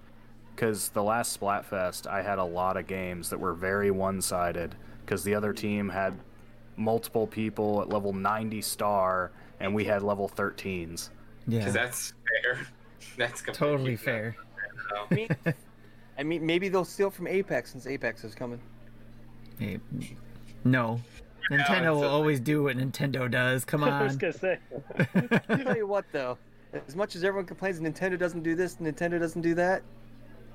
because the last Splatfest, I had a lot of games that were very one-sided because the other team had multiple people at level 90 star, and we had level 13s. Yeah, Because that's fair. That's totally fair. No. I mean, I mean, maybe they'll steal from Apex since Apex is coming. Hey, no, Nintendo it's will always do what Nintendo does. Come on. I was on. gonna say. I'll tell you what, though, as much as everyone complains Nintendo doesn't do this, Nintendo doesn't do that,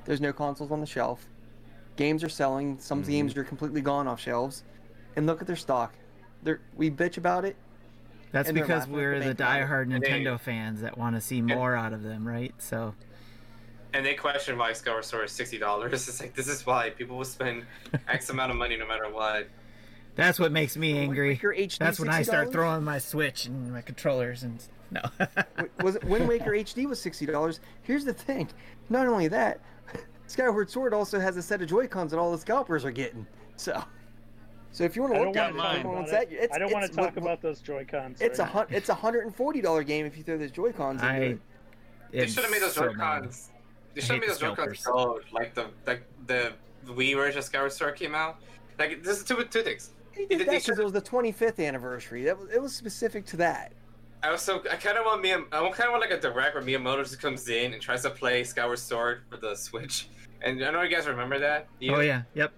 there's no consoles on the shelf. Games are selling. Some Mm-hmm. games are completely gone off shelves, and look at their stock. They're, we bitch about it. That's because we're the the bank about it. diehard And they- Nintendo fans that want to see more out of them, right? So And they question why Skyward Sword is sixty dollars. It's like this is why people will spend X amount of money no matter what. that's what makes me angry. Waker HD That's when I start throwing my Switch and my controllers and no. W- was it Wind Waker HD was sixty dollars? Here's the thing. Not only that, Skyward Sword also has a set of Joy Cons that all the scalpers are getting. So, so if you want to look want at to it, talk mine. about wants it. that, it's, I don't want to talk what- about those Joy Cons. It's a hun- It's a hundred and forty dollar game if you throw those Joy Cons into I. it. They should have made those Joy Cons. They should have made those Joy Cons scalpers. gold, like the like the Wii version of Skyward Sword came out. Like this is two two things. They They- did that because it was the 25th anniversary. That was, it was specific to that. I also I kind of want Miyam- I kind of want like a direct where Miyamoto just comes in and tries to play Skyward Sword for the Switch. And I know you guys remember that. You- Oh yeah. Yep.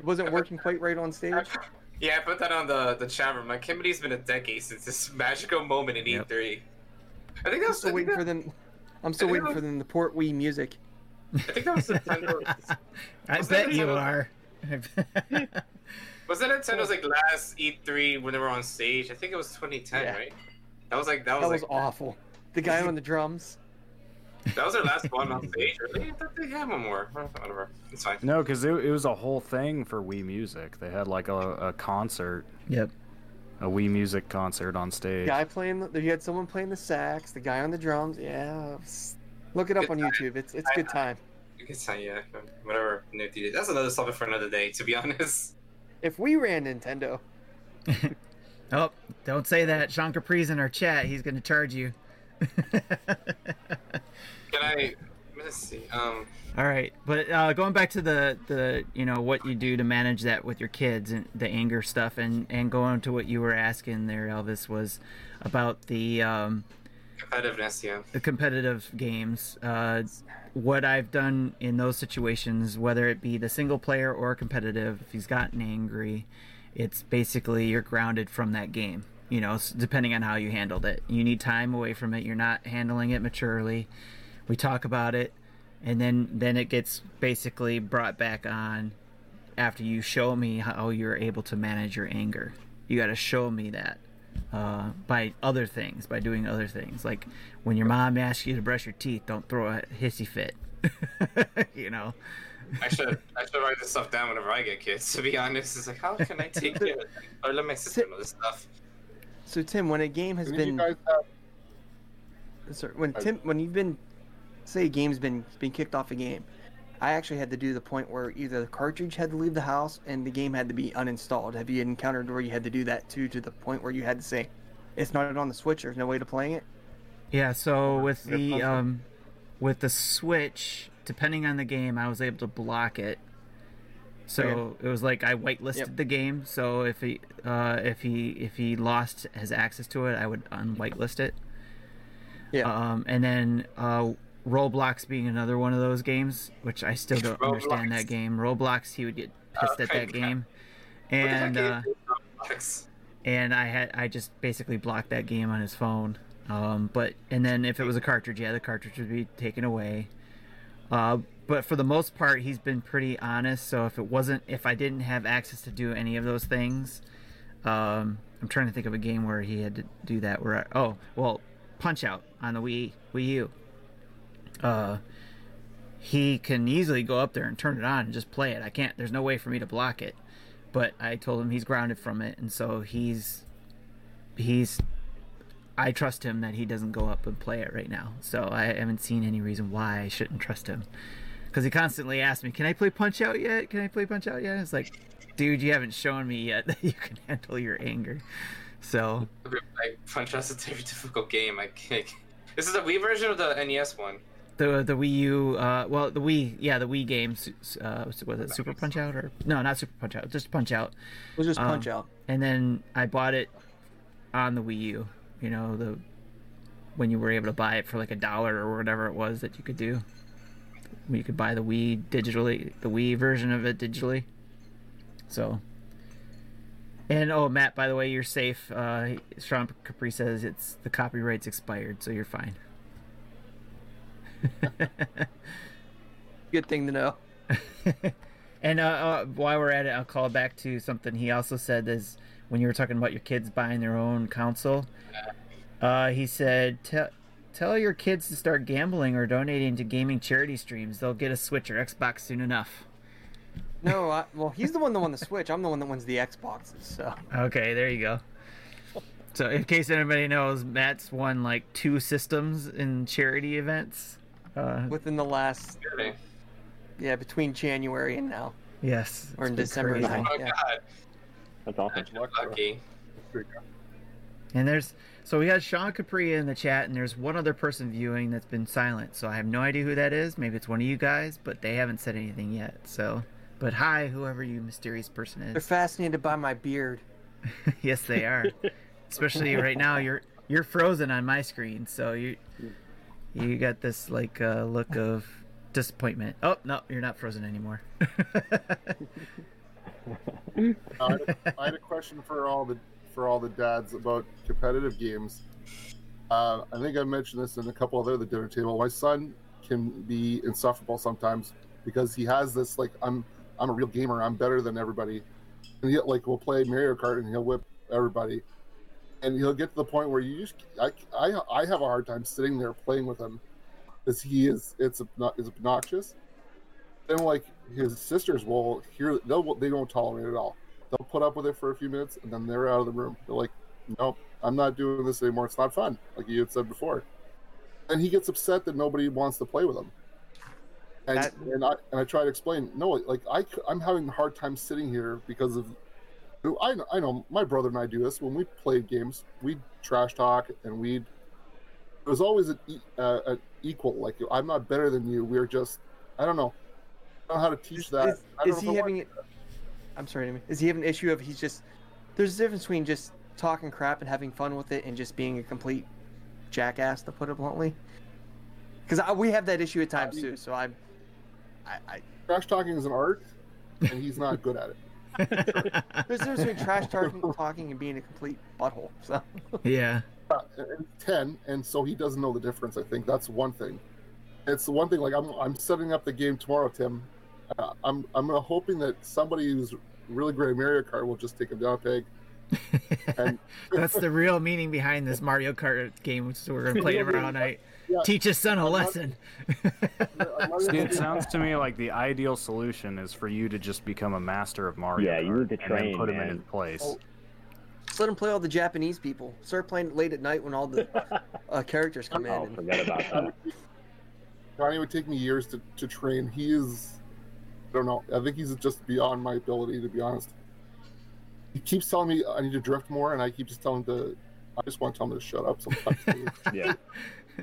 It wasn't working quite right on stage. Yeah, I put that on the the chat room. Like Kimberly's been a decade since this magical moment in Yep. E3. I think that I'm still waiting that, for them. I'm still waiting that for them to port Wii music. I think that was Nintendo. I Was bet you are. was that Nintendo's like last E3 when they were on stage? I think it was 2010, Yeah. right? That was like that was That like was awful. The guy on the drums. that was their last one on stage. Really? I thought they had one more. Whatever, it's fine. No, because it, it was a whole thing for Wii Music. They had like a, a concert, yep. a Wii Music concert on stage. Guy playing. The, you had someone playing the sax. The guy on the drums. Yeah. Look it up on YouTube. It's it's good time. I guess I, yeah, whatever. That's another topic for another day. To be honest. If we ran Nintendo, Oh, don't say that. Sean Capri's in our chat. He's going to charge you. Can I? Let's see. Um. All right, but uh, going back to the the you know what you do to manage that with your kids and the anger stuff, and and going to what you were asking there, Elvis, was about the um, Competitiveness, yeah. the competitive games. Uh, what I've done in those situations, whether it be the single player or competitive, if he's gotten angry, it's basically you're grounded from that game. You know, depending on how you handled it, you need time away from it. You're not handling it maturely. We talk about it, and then then it gets basically brought back on after you show me how you're able to manage your anger. You got to show me that uh, by other things, by doing other things. Like when your mom asks you to brush your teeth, don't throw a hissy fit. you know, I should I should write this stuff down whenever I get kids. To be honest, it's like how can I take care of it? Or let my sister know this stuff. so Tim, when a game has Didn't been you have Sorry, when Tim, when you've been, say, a game's been been kicked off a game, I actually had to do the point where either the cartridge had to leave the house and the game had to be uninstalled. Have you encountered where you had to do that too, to the point where you had to say, "It's not on the Switch. There's no way to play it." yeah. So with the um, with the Switch, depending on the game, I was able to block it. So it was like I whitelisted Yep. the game. So if he uh, if he if he lost his access to it, I would unwhitelist it. Yeah. Um, and then uh, Roblox being another one of those games, which I still don't understand that game. Roblox, he would get pissed at that yeah. game, What the heck and uh, and I had I just basically blocked that game on his phone. Um, but and then if it was a cartridge, yeah, the cartridge would be taken away. Uh, but for the most part, he's been pretty honest. So if it wasn't, if I didn't have access to do any of those things, um, I'm trying to think of a game where he had to do that. Where I, oh well, Punch Out on the Wii Wii U. Uh, he can easily go up there and turn it on and just play it. I can't. There's no way for me to block it. But I told him he's grounded from it, and so he's he's. I trust him that he doesn't go up and play it right now. So I haven't seen any reason why I shouldn't trust him. Because he constantly asks me, "Can I play Punch Out yet? Can I play Punch Out yet?" It's like, dude, you haven't shown me yet that you can handle your anger. So Like Punch Out's a very difficult game. I can't. This is the Wii version of the NES one. the the Wii U, uh, well, the Wii, yeah, the Wii games. Uh, was it Super Punch Out or no, not Super Punch Out, just Punch Out. It was just Um, Punch Out. And then I bought it on the Wii U. You know the when you were able to buy it for like a dollar or whatever it was that you could do. You could buy the Wii digitally, the Wii version of it digitally. So. And oh, Matt, by the way, you're safe. Uh, Sean Capri says it's the copyright's expired, so you're fine. Good thing to know. and uh, uh, while we're at it, I'll call back to something he also said is when you were talking about your kids buying their own console. Uh, he said, "Tell tell your kids to start gambling or donating to gaming charity streams. They'll get a Switch or Xbox soon enough." No, I, well, he's the one that won the Switch. I'm the one that wins the Xboxes. So Okay, there you go. So, in case anybody knows, Matt's won like two systems in charity events. Uh, within the last, Really? yeah, between January and now, yes, or in December. now, Oh yeah. god. That's awesome. You're lucky. And there's so we had Sean Capri in the chat, and there's one other person viewing that's been silent. So I have no idea who that is. Maybe it's one of you guys, but they haven't said anything yet. So, but hi, whoever you mysterious person is. They're fascinated by my beard. yes, they are. Especially right now, you're you're frozen on my screen, so you you got this like uh, look of disappointment. Oh no, you're not frozen anymore. I had, a, I had a question for all the for all the dads about competitive games. Uh, I think I mentioned this in a couple other the dinner table. My son can be insufferable sometimes because he has this like I'm I'm a real gamer. I'm better than everybody, and he like will play Mario Kart and he'll whip everybody, and he'll get to the point where you just I I, I have a hard time sitting there playing with him because he is it's it's obnoxious. Then like his sisters will hear they'll they don't tolerate it at all. They'll put up with it for a few minutes and then they're out of the room. They're like, nope, I'm not doing this anymore. It's not fun, like you had said before. And he gets upset that nobody wants to play with him. And That- and I and I try to explain, no, like I I'm having a hard time sitting here because of. I know, I know my brother and I do this when we played games. We trash talk and we. It was always an, uh, an equal. Like I'm not better than you. We're just. I don't know. I don't know how to teach Is, that. is- is he if I having? I'm sorry, Is he having an issue of he's just? There's a difference between just talking crap and having fun with it and just being a complete jackass, to put it bluntly. Because we have that issue at times too. So I'm. I, I, trash talking is an art, and he's not good at it. there's a difference between trash talking, talking and being a complete butthole. So yeah. Uh, and ten, and so he doesn't know the difference. I think that's one thing. It's the one thing. Like I'm, I'm setting up the game tomorrow, Tim. Uh, I'm, I'm uh, hoping that somebody who's really great at Mario Kart will just take him down a peg. And That's the real meaning behind this Mario Kart game, which we're gonna play tomorrow night. Yeah. Teach his son a I'm lesson. Not See, it sounds to me like the ideal solution is for you to just become a master of Mario. Yeah, you Kart need to and then train, put him in his place. Oh. just let him play all the Japanese people. Start playing late at night when all the uh, characters come in. Oh, And, forget about that. Johnny would take me years to, to train. He is, I don't know. I think he's just beyond my ability, to be honest. He keeps telling me I need to drift more, and I keep just telling him to. I just want to tell him to shut up sometimes. Yeah,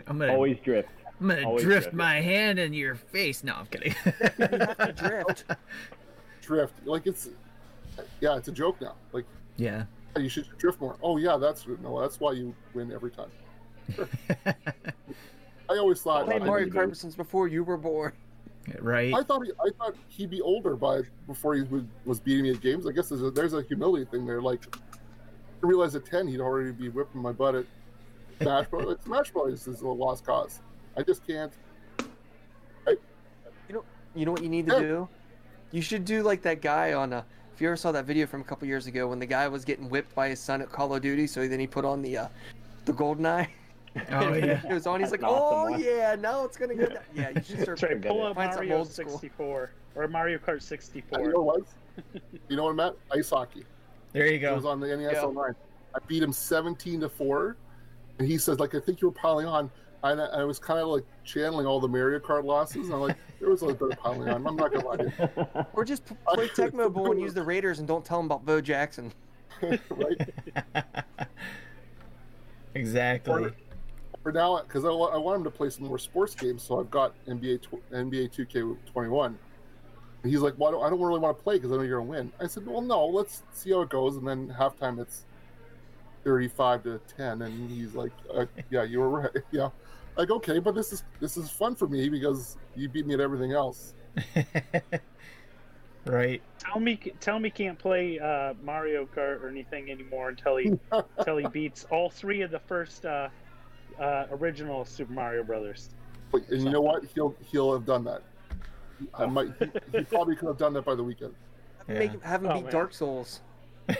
I'm gonna, always drift. I'm gonna drift drift. my hand in your face. No, I'm kidding. you have to drift. drift, like it's, yeah, it's a joke now. Like yeah. You should drift more. Oh yeah, that's no, that's why you win every time. I always thought. Played Mario think- Kart since before you were born. right. I thought he, I thought he'd be older by before he was, was beating me at games. I guess there's a, there's a humility thing there. Like I realized at ten he'd already be whipping my butt at Smash Bros. Like, Smash Bros. is a lost cause. I just can't. You know you know what you need to Yeah. do? You should do like that guy on. Uh, if you ever saw that video from a couple years ago when the guy was getting whipped by his son at Call of Duty, so then he put on the uh, the golden eye. Oh yeah. it was on. He's like, That's an awesome "Oh one." yeah, now it's gonna go down." Yeah, you should start. Try pull up Mario old 64 or Mario Kart You 64. know what? you know what, Matt? Ice hockey. There you go. It was on the NES Yeah. Online. I beat him seventeen to four, and he says like I think you were piling on. And I, I was kind of like channeling all the Mario Kart losses. And I'm like, there was a little bit of piling on. I'm not gonna lie to you. Or just play Tecmo Bowl and use the Raiders and don't tell them about Bo Jackson. right? exactly. For now, because I, I want him to play some more sports games, so I've got NBA tw- NBA 2K21. And he's like, "Well, I don't, I don't really want to play because I know you're gonna win." I said, "Well, no, let's see how it goes." And then halftime, it's 35 to 10, and he's like, uh, "Yeah, you were right." Yeah, like okay, but this is this is fun for me because you beat me at everything else. right. Tell me, tell me, can't play uh, Mario Kart or anything anymore until he until he beats all three of the first uh, uh, original Super Mario Brothers. Wait, And you know what? He'll he'll have done that. I might. He, he probably could have done that by the weekend. Make him, have him Oh, beat man. Dark Souls.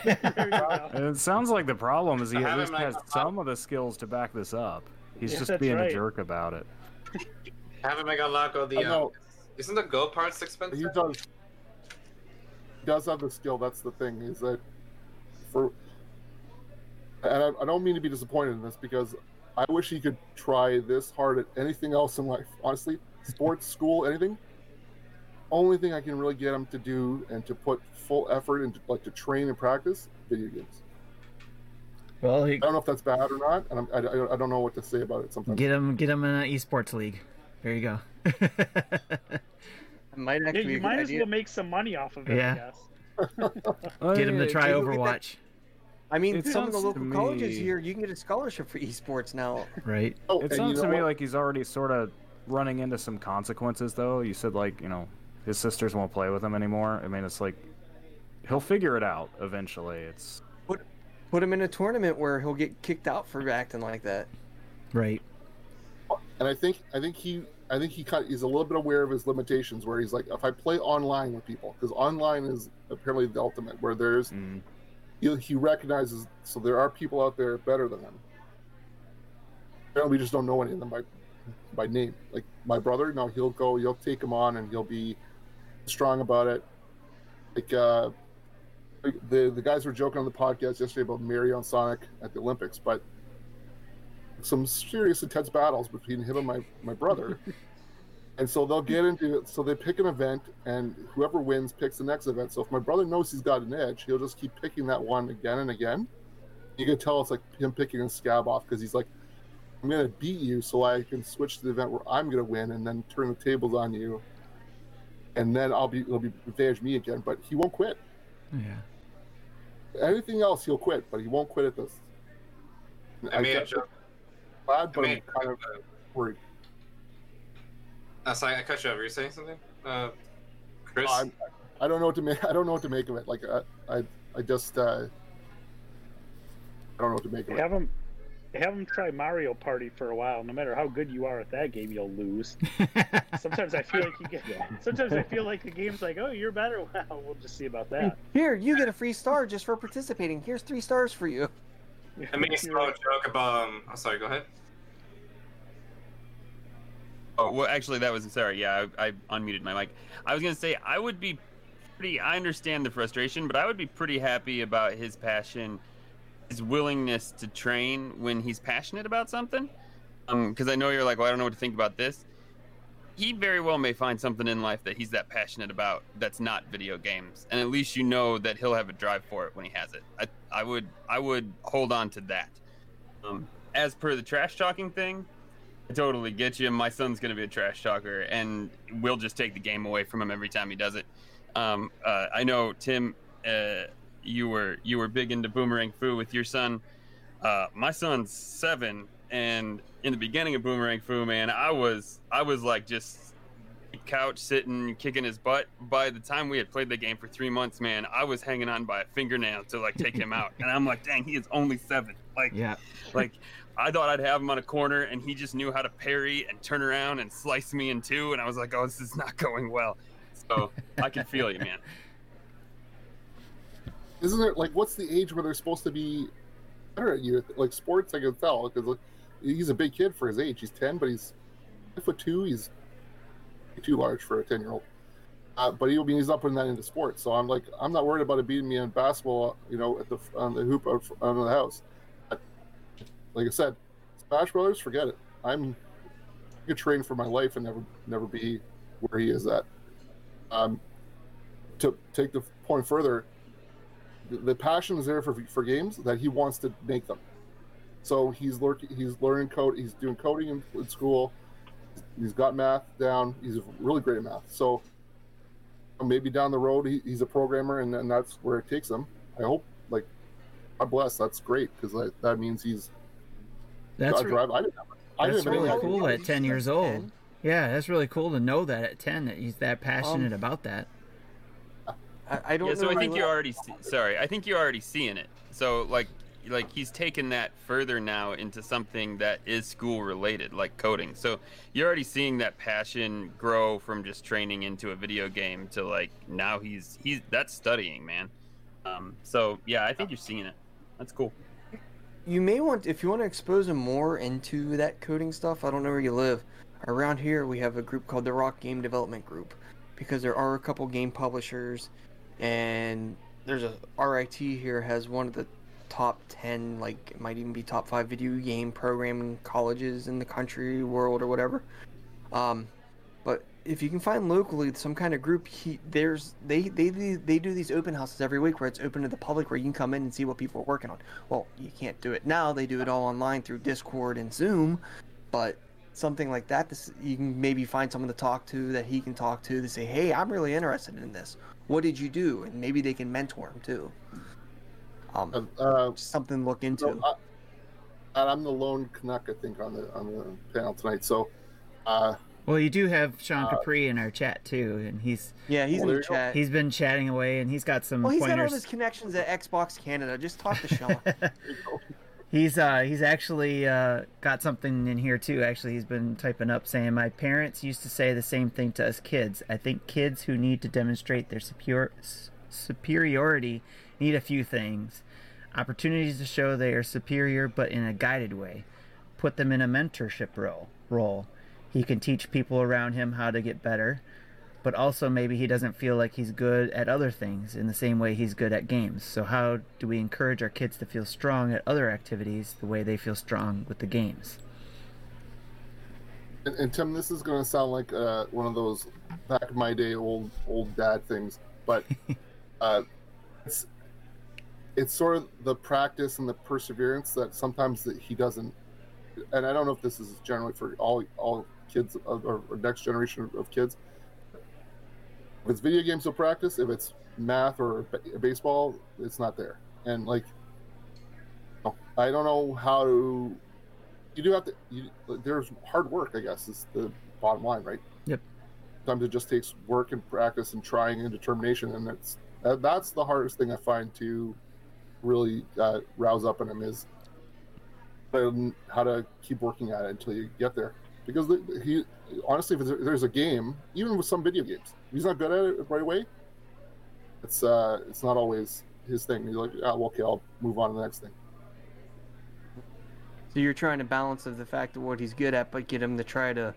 There you go. And it sounds like the problem is he I at least like- has some of the skills to back this up. He's Yeah, just being right. a jerk about it. Haven't Mega Loco I the. Um, isn't the Go parts expensive? He does. He does have the skill. That's the thing. Is that for? And I, I don't mean to be disappointed in this because I wish he could try this hard at anything else in life. Honestly, sports, school, anything. Only thing I can really get him to do and to put full effort into, like to train and practice, video games. Well, he, I don't know if that's bad or not, and I'm, I, I, I don't know what to say about it. Sometimes. get him, get him in an esports league. There you go. It might Yeah, actually be you might as idea. well make some money off of it. Yeah. I guess. get him to try Hey, look at that. Overwatch. I mean, It some of the sounds to local colleges here, you can get a scholarship for esports now. Right. Oh, It sounds to me what? like he's already sort of running into some consequences, though. You said like you know his sisters won't play with him anymore. I mean, it's like he'll figure it out eventually. It's Put him in a tournament where he'll get kicked out for acting like that. Right. and I think I think he I think he kind of, he's a little bit aware of his limitations. Where he's like, if I play online with people, because online is apparently the ultimate, where there's mm, he, recognizes so there are people out there better than him. Apparently, we just don't know any of them by by name. Like my brother, no, he'll go, he'll take him on, and he'll be strong about it. Like uh, the the guys were joking on the podcast yesterday about Mario Sonic at the Olympics, but some serious intense battles between him and my my brother. And so they'll get into it. So they pick an event, and whoever wins picks the next event. So if my brother knows he's got an edge, he'll just keep picking that one again and again. You can tell it's like him picking a scab off because he's like, I'm going to beat you so I can switch to the event where I'm going to win and then turn the tables on you. And then I'll be, it'll be advantage me again. But he won't quit. Yeah. Anything else, he'll quit, but he won't quit at this. I a get joke. glad, but I I'm kind of worried. Uh, sorry, I cut you off. Were you saying something? Uh, Chris? I'm, I don't know what to make. I don't know what to make of it. Like I, I, I just, uh, I don't know what to make of it. Have him, have them try Mario Party for a while. No matter how good you are at that game, you'll lose. Sometimes I feel like you get. Sometimes I feel like the game's like, oh, you're better. Well, we'll just see about that. Here, you get a free star just for participating. Here's three stars for you. I made a small joke about. Um, oh, sorry, go ahead. Oh, well, actually, that was sorry. Yeah, I, I unmuted my mic. I was gonna say I would be pretty. I understand the frustration, but I would be pretty happy about his passion, his willingness to train when he's passionate about something. Um, because I know you're like, well, I don't know what to think about this. He very well may find something in life that he's that passionate about that's not video games, and at least you know that he'll have a drive for it when he has it. I, I would, I would hold on to that. Um, as per the trash talking thing, I totally get you. My son's gonna be a trash talker, and we'll just take the game away from him every time he does it. Um, uh, I know Tim, uh, you were you were big into Boomerang Fu with your son. Uh, my son's seven, and in the beginning of Boomerang Fu, man, I was I was like just couch sitting, kicking his butt. By the time we had played the game for three months, man, I was hanging on by a fingernail to like take him out, and I'm like, dang, he is only seven. Like, yeah. like I thought I'd have him on a corner, and he just knew how to parry and turn around and slice me in two, and I was like, oh, this is not going well. So I can feel you, man. Isn't it like what's the age where they're supposed to be better at you? Like sports, I can tell because like, he's a big kid for his age. He's ten, but he's five foot two. He's too large for a ten year old. Uh, but he, I mean, he's not putting that into sports. So I'm like, I'm not worried about it beating me in basketball. You know, at the on the hoop out of the house. Like I said, Smash Brothers, forget it. I'm I could train for my life and never never be where he is at. Um, to take the point further, the, the passion is there for for games that he wants to make them. So he's learning he's learning code. He's doing coding in, in school. He's got math down. He's really great at math. So maybe down the road he, he's a programmer, and, and that's where it takes him. I hope. Like, God bless. That's great because that means he's That's a re- drive. I didn't. Have, I that's didn't really cool at 10 years old. 10. Yeah, that's really cool to know that at 10 that he's that passionate Um, about that. I, I don't Yeah, know. so I think you're already see- sorry. I think you're already seeing it. So like like he's taken that further now into something that is school related, like coding. So you're already seeing that passion grow from just training into a video game to like now he's he's that's studying, man. Um, so yeah, I think you're seeing it. That's cool. You may want, if you want to expose him more into that coding stuff. I don't know where you live. Around here, we have a group called the Rock Game Development Group, because there are a couple game publishers, and there's a RIT here has one of the top ten, like it might even be top five video game programming colleges in the country, world, or whatever. Um, if you can find locally some kind of group, he, there's they, they they do these open houses every week where it's open to the public where you can come in and see what people are working on. Well, you can't do it now. They do it all online through Discord and Zoom, but something like that, this you can maybe find someone to talk to that he can talk to to say, "Hey, I'm really interested in this. What did you do?" And maybe they can mentor him too. Um, Uh, just something to look into. So, I, and I'm the lone Canuck, I think, on the on the panel tonight. So, uh, Well, you do have Sean uh, Capri in our chat too, and he's yeah, he's well, in the chat. he's been chatting away, and he's got some well, he's got all his connections at Xbox Canada. Just talk to Sean. He's uh he's actually uh got something in here too. Actually, he's been typing up saying my parents used to say the same thing to us kids. I think kids who need to demonstrate their superior superiority need a few things. Opportunities to show they are superior but in a guided way. Put them in a mentorship role. Role. He can teach people around him how to get better, but also maybe he doesn't feel like he's good at other things in the same way he's good at games. So how do we encourage our kids to feel strong at other activities the way they feel strong with the games? and, and Tim, this is going to sound like uh, one of those back in my day old old dad things, but uh, it's it's sort of the practice and the perseverance that sometimes that he doesn't. And I don't know if this is generally for all all kids or, or next generation of kids. If it's video games, will practice. If it's math or ba- baseball, it's not there. And like, I don't know how to you do have to. You, there's hard work, I guess, is the bottom line, right? Yep. Sometimes it just takes work and practice and trying and determination, and that's that's the hardest thing I find to really uh, rouse up in him is how to keep working at it until you get there. Because the, he honestly, if there's- there's a game, even with some video games, if he's not good at it right away. It's uh, it's not always his thing. He's like, oh, okay, I'll move on to the next thing. So you're trying to balance of the fact of what he's good at, but get him to try to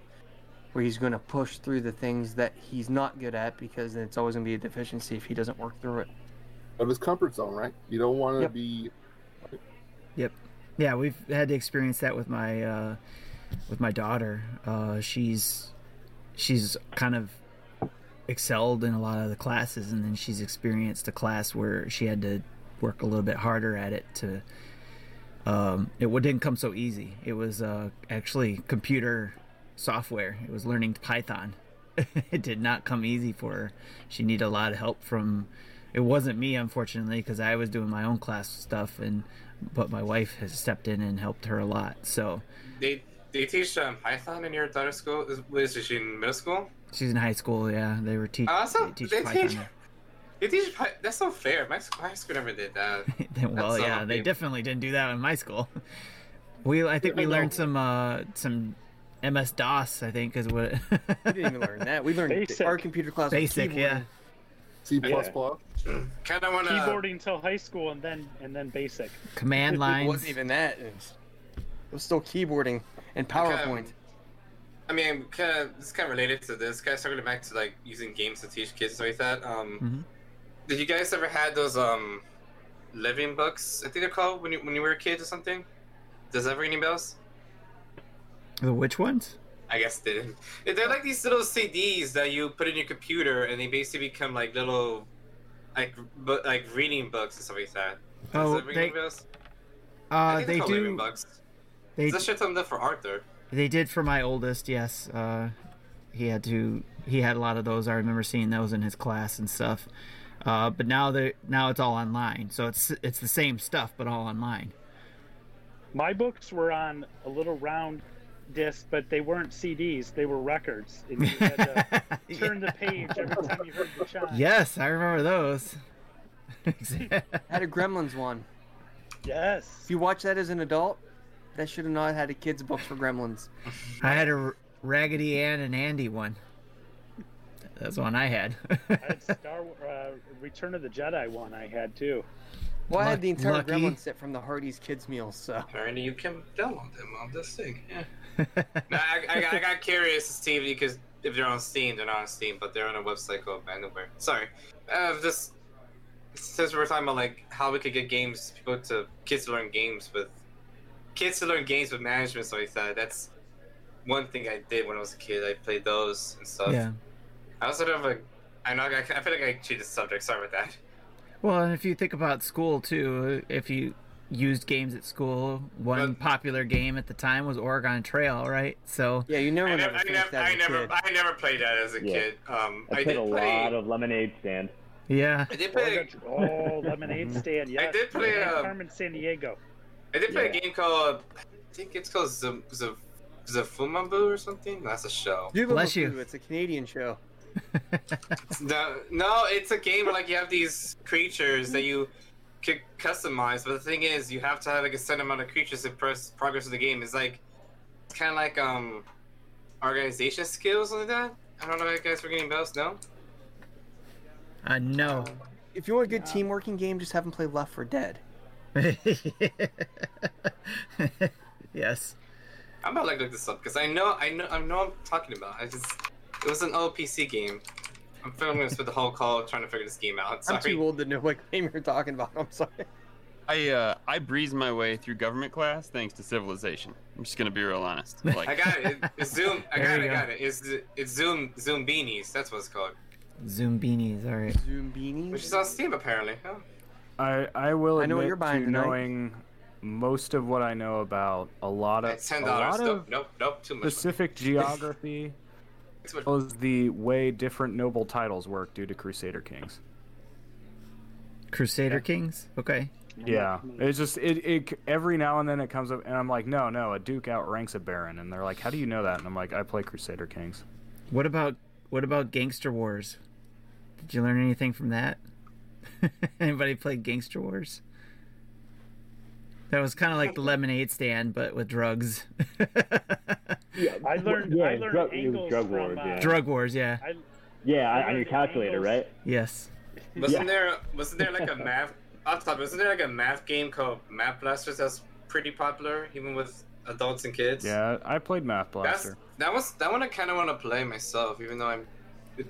where he's going to push through the things that he's not good at because it's always going to be a deficiency if he doesn't work through it. Out of his comfort zone, right? You don't want to Yep. be Yep. Yeah, we've had to experience that with my uh, with my daughter. Uh, she's she's kind of excelled in a lot of the classes, and then she's experienced a class where she had to work a little bit harder at it to. Um, it didn't come so easy. It was uh, actually computer software. It was learning Python. it did not come easy for her. She needed a lot of help from. It wasn't me, unfortunately, because I was doing my own class stuff, and but my wife has stepped in and helped her a lot. So They they teach um, Python in your daughter's school. Is, what is she in middle school? she's in high school. Yeah, they were teaching. Awesome. They teach They Python. teach- They teach Py- That's so fair. My, sc- my school never did that. there. well, yeah, so they big. definitely didn't do that in my school. We, I think we I learned some uh, some MS DOS. I think is what. We didn't even learn that. We learned Basic. our computer class. Basic, yeah. C Yeah. plus plus. kind of want to. Keyboarding till high school and then and then basic. Command It lines. wasn't even that. It was, it was still keyboarding and PowerPoint. I mean, kind of. This is kind of related to this. Kind of circling back to like using games to teach kids and stuff like that. Um, Mhm. did you guys ever had those um, living books? I think they're called when you when you were a kid or something. Does that ring any bells? The which ones? I guess they didn't. They're like these little CDs that you put in your computer, and they basically become like little, like, bu- like reading books and stuff like that. Does Oh, that ring they- any bells? I Uh, think they they're called Living do. Bugs. They This shit something for Arthur. They did for my oldest, yes. Uh, he had to. He had a lot of those. I remember seeing those in his class and stuff. Uh, but now they now it's all online, so it's it's the same stuff but all online. My books were on a little round disc, but they weren't CDs; they were records. And you had to turn the page every time you heard the chime. yes, I remember those. I had a Gremlins one. Yes. If you watch that as an adult, that should have not had a kid's book for Gremlins. I had a R- Raggedy Ann and Andy one. That's the one I had. I had Star uh, Return of the Jedi one. I had too. Well, I had the entire lucky. Gremlins set from the Hardee's Kids Meals, so. Apparently, you can download them on this thing. Yeah. no, I, I, I got curious to see because if they're on Steam, they're not on Steam, but they're on a website called Bandware. Sorry, uh, this since we're talking about like how we could get games, people to kids to learn games with kids to learn games with management. So I thought that's one thing I did when I was a kid. I played those and stuff. yeah. I was sort of a. I know. I, I feel like I cheated the subject. Sorry about that. Well, and if you think about school too, if you used games at school, one But- popular game at the time was Oregon Trail, right? So Yeah, you never, I never, never, I never, that I never. I never played that as a Yeah. kid. Um, I I, played did a play. lot of Lemonade Stand. yeah. I did play. Oh, Lemonade Stand. Yes. I did play, And uh, Carmen Sandiego. I did play Yeah. a game called. I think it's called Z- Z- Zafumambu or something. That's a show. Bless you. It's a Canadian show. No, no, it's a game where like you have these creatures that you could customize, but the thing is, you have to have like a set amount of creatures to press progress of the game. It's like it's kind of like um organization skills like that. I don't know if you guys were getting bells. No. Uh, no. If you want a good team working game, just have them play Left 4 Dead. yes. I'm about to like, look this up because I know, I know, I know what I'm talking about. I just it was an old PC game. I'm feeling gonna spend the whole call trying to figure this game out. Sorry. I'm too old to know what game you're talking about. I'm sorry. I uh, I breezed my way through government class thanks to Civilization. I'm just gonna be real honest. Like, I got it. It's Zoom. I got it. you I got it. It's it's Zoom Zoombinis. That's what it's called. Zoom beanies, all right. Zoombinis. Which is on Steam apparently. Oh. I I will I know what admit you're buying to tonight. knowing most of what I know about a lot of It's ten a dollars. lot Nope, of nope, nope. Too much. money. specific geography Too much- was the way different noble titles work due to Crusader Kings. Crusader Kings? Okay. Yeah, it's just it, it every now and then it comes up and I'm like, no, no, a duke outranks a baron, and they're like, how do you know that? And I'm like, I play Crusader Kings. What about what about Gangster Wars? Did you learn anything from that? Anybody play Gangster Wars? That was kind of like the lemonade stand, but with drugs. Yeah, I learned. Yeah, I learned drug, it was angles drug from. wars. uh, Yeah, Drug Wars, yeah. I, yeah, I on your calculator, angles. right? Yes. Wasn't Yeah. there wasn't there like a math off the top? Wasn't there like a math game called Math Blasters that's pretty popular even with adults and kids? Yeah, I played Math That's Blaster. that was that one I kind of want to play myself, even though I'm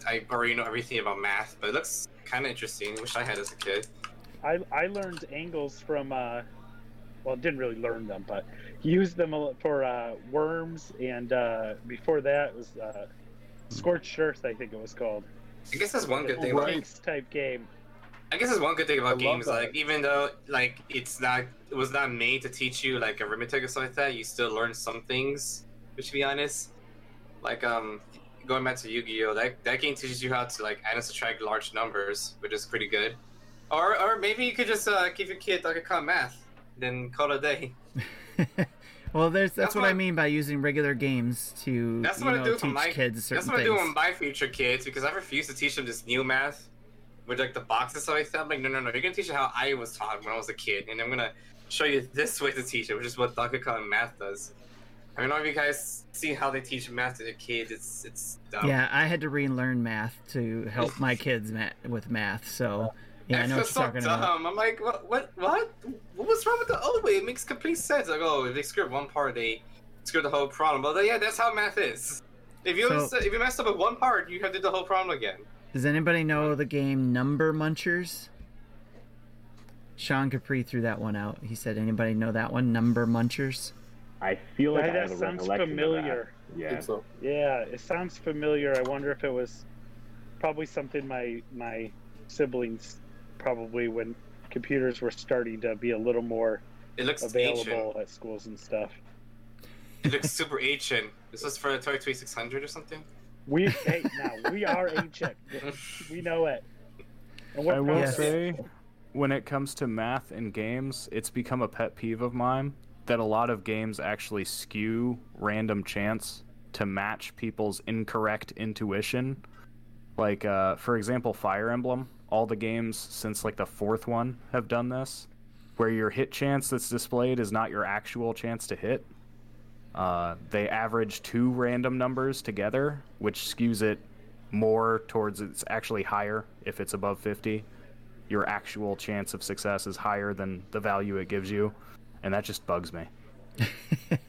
I already know everything about math, but it looks kind of interesting. Wish I had as a kid. I I learned angles from. Uh, well, didn't really learn them, but used them a lot for uh, worms, and uh, before that was uh, scorched earth. I think it was called. I guess that's one good thing. A About, Winx type game. I guess that's one good thing about love games. that. Like even though like it's not it was not made to teach you like arithmetic or something like that, you still learn some things. Which to be honest, like um going back to Yu-Gi-Oh, that that game teaches you how to like add and subtract large numbers, which is pretty good. Or or maybe you could just uh, give your kid like a con math, then call it a day. well, there's that's, That's what, what- I mean by using regular games to That's you what I do teach my kids certain That's what I do things. with my future kids because I refuse to teach them this new math with like the boxes I said I'm like no no no you're gonna teach them how I was taught when I was a kid and I'm gonna show you this way to teach it which is what Donkey Kong math does. I don't know if you guys see how they teach math to the kids. It's it's dumb. Yeah, I had to relearn math to help my kids ma- with math. So yeah, I know what so you're talking dumb. about. I'm like, what, what, what? What was wrong with the old way? It makes complete sense. Like, oh, if they screwed one part, they screwed the whole problem. But yeah, that's how math is. If you So- if you messed up with one part, you have to do the whole problem again. Does anybody know the game Number Munchers? Sean Capri threw that one out. He said, "Anybody know that one? Number Munchers." I feel like That- I that have a sounds recollection familiar. Of that. Yeah. think so. Yeah, it sounds familiar. I wonder if it was probably something my my siblings probably when computers were starting to be a little more It looks available ancient. at schools and stuff. It looks super ancient. This was for the Atari 2600 or something. We hey now we are ancient. We know it. And we're I will proud of Yes. it. say, when it comes to math and games, it's become a pet peeve of mine that a lot of games actually skew random chance to match people's incorrect intuition. Like, uh, for example, Fire Emblem. All the games since like the fourth one have done this, where your hit chance that's displayed is not your actual chance to hit. Uh, they average two random numbers together, which skews it more towards it's actually higher if it's above 50 your actual chance of success is higher than the value it gives you and that just bugs me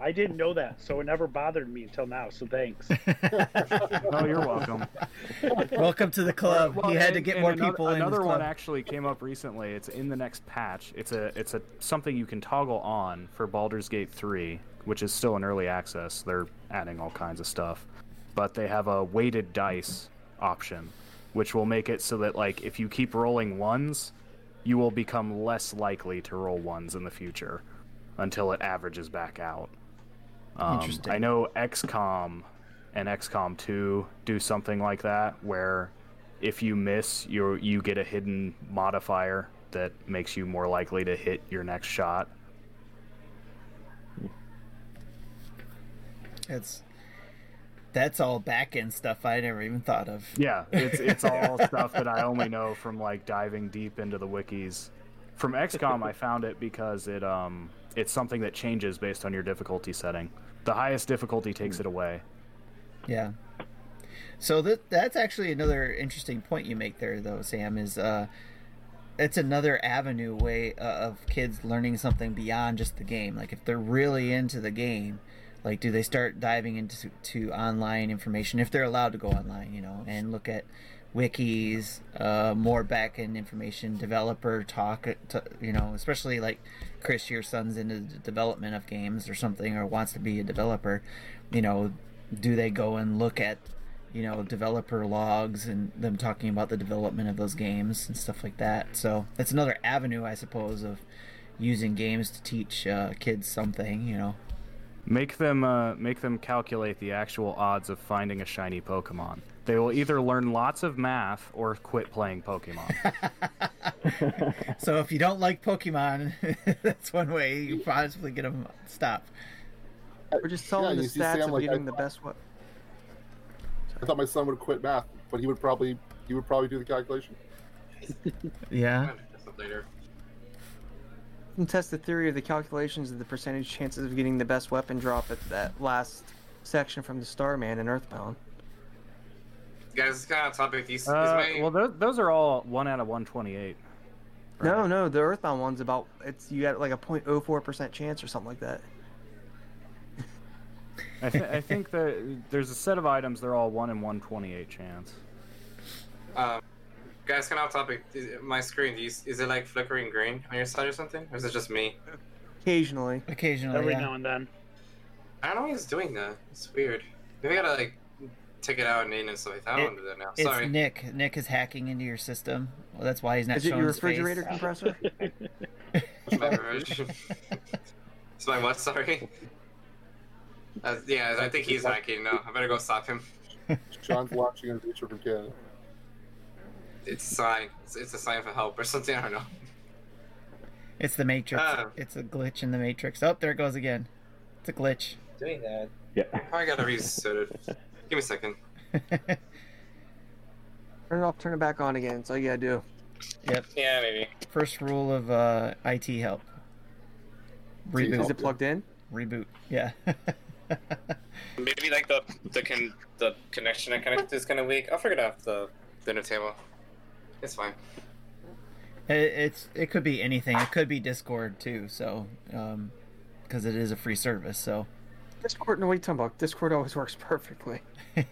I didn't know that, so it never bothered me until now. So thanks. oh you're welcome Welcome to the club. Well, he had to get and more another, people in another his one actually came up recently it's in the next patch it's a it's a something you can toggle on for Baldur's Gate 3 which is still in early access they're adding all kinds of stuff but they have a weighted dice option which will make it so that like if you keep rolling ones you will become less likely to roll ones in the future until it averages back out um, Interesting. I know XCOM and XCOM 2 do something like that where if you miss you you get a hidden modifier that makes you more likely to hit your next shot. It's that's all back end stuff I never even thought of. Yeah, it's it's all stuff that I only know from like diving deep into the wikis. From XCOM I found it because it um it's something that changes based on your difficulty setting. The highest difficulty takes it away. Yeah. So that that's actually another interesting point you make there, though, Sam. Is uh, it's another avenue way uh, of kids learning something beyond just the game. Like if they're really into the game, like do they start diving into to online information if they're allowed to go online, you know, and look at wikis, uh, more back end information, developer talk, to, you know, especially like Chris, your son's into the development of games or something, or wants to be a developer, you know, do they go and look at, you know, developer logs and them talking about the development of those games and stuff like that? So that's another avenue, I suppose, of using games to teach uh, kids something, you know. Make them uh, make them calculate the actual odds of finding a shiny Pokemon. They will either learn lots of math or quit playing Pokemon. So if you don't like Pokemon, that's one way you possibly get them to stop. We're just telling Yeah, the you see, stats of like, getting I- the best what. I thought my son would quit math, but he would probably he would probably do the calculation. Yeah. Later. Can test the theory of the calculations of the percentage chances of getting the best weapon drop at that last section from the Starman and Earthbound. Guys, it's kind of topic. These, Uh, is my, well, those, those are all one out of 128. No, no, the Earthbound one's about it's you got like a 0.04 percent chance or something like that. I, th- I think that there's a set of items. They're all one in 128 chance. um, guys, kind of off topic. Is, my screen, do you, is it like flickering green on your side or something? Or is it just me? Occasionally, Occasionally, Every yeah. now and then. I don't know why he's doing that. It's weird. Maybe I gotta like take it out and in and stuff like that. I don't It- do that now. It's Sorry. Nick. Nick is hacking into your system. Well, that's why he's not is it showing your his face. refrigerator compressor? my version. It's my what? Sorry. Uh, yeah, I think he's hacking. No, I better go stop him. Sean's watching a feature from Canada. It's a sign. It's, it's a sign for help or something. I don't know. It's the Matrix. Ah. It's a glitch in the Matrix. Oh, there it goes again. It's a glitch. Doing that. Yeah. I gotta reset it. Give me a second. turn it off, turn it back on again. That's all you gotta do. yep. Yeah, maybe. First rule of uh, IT help. Reboot. Is it plugged in? Reboot. Yeah. Maybe like the the con the connection I connected is kind of weak. I'll figure it out the dinner table. It's fine. It, it's it could be anything. It could be Discord too. So, um, because it is a free service. So. Discord, no wait, talking about Discord always works perfectly.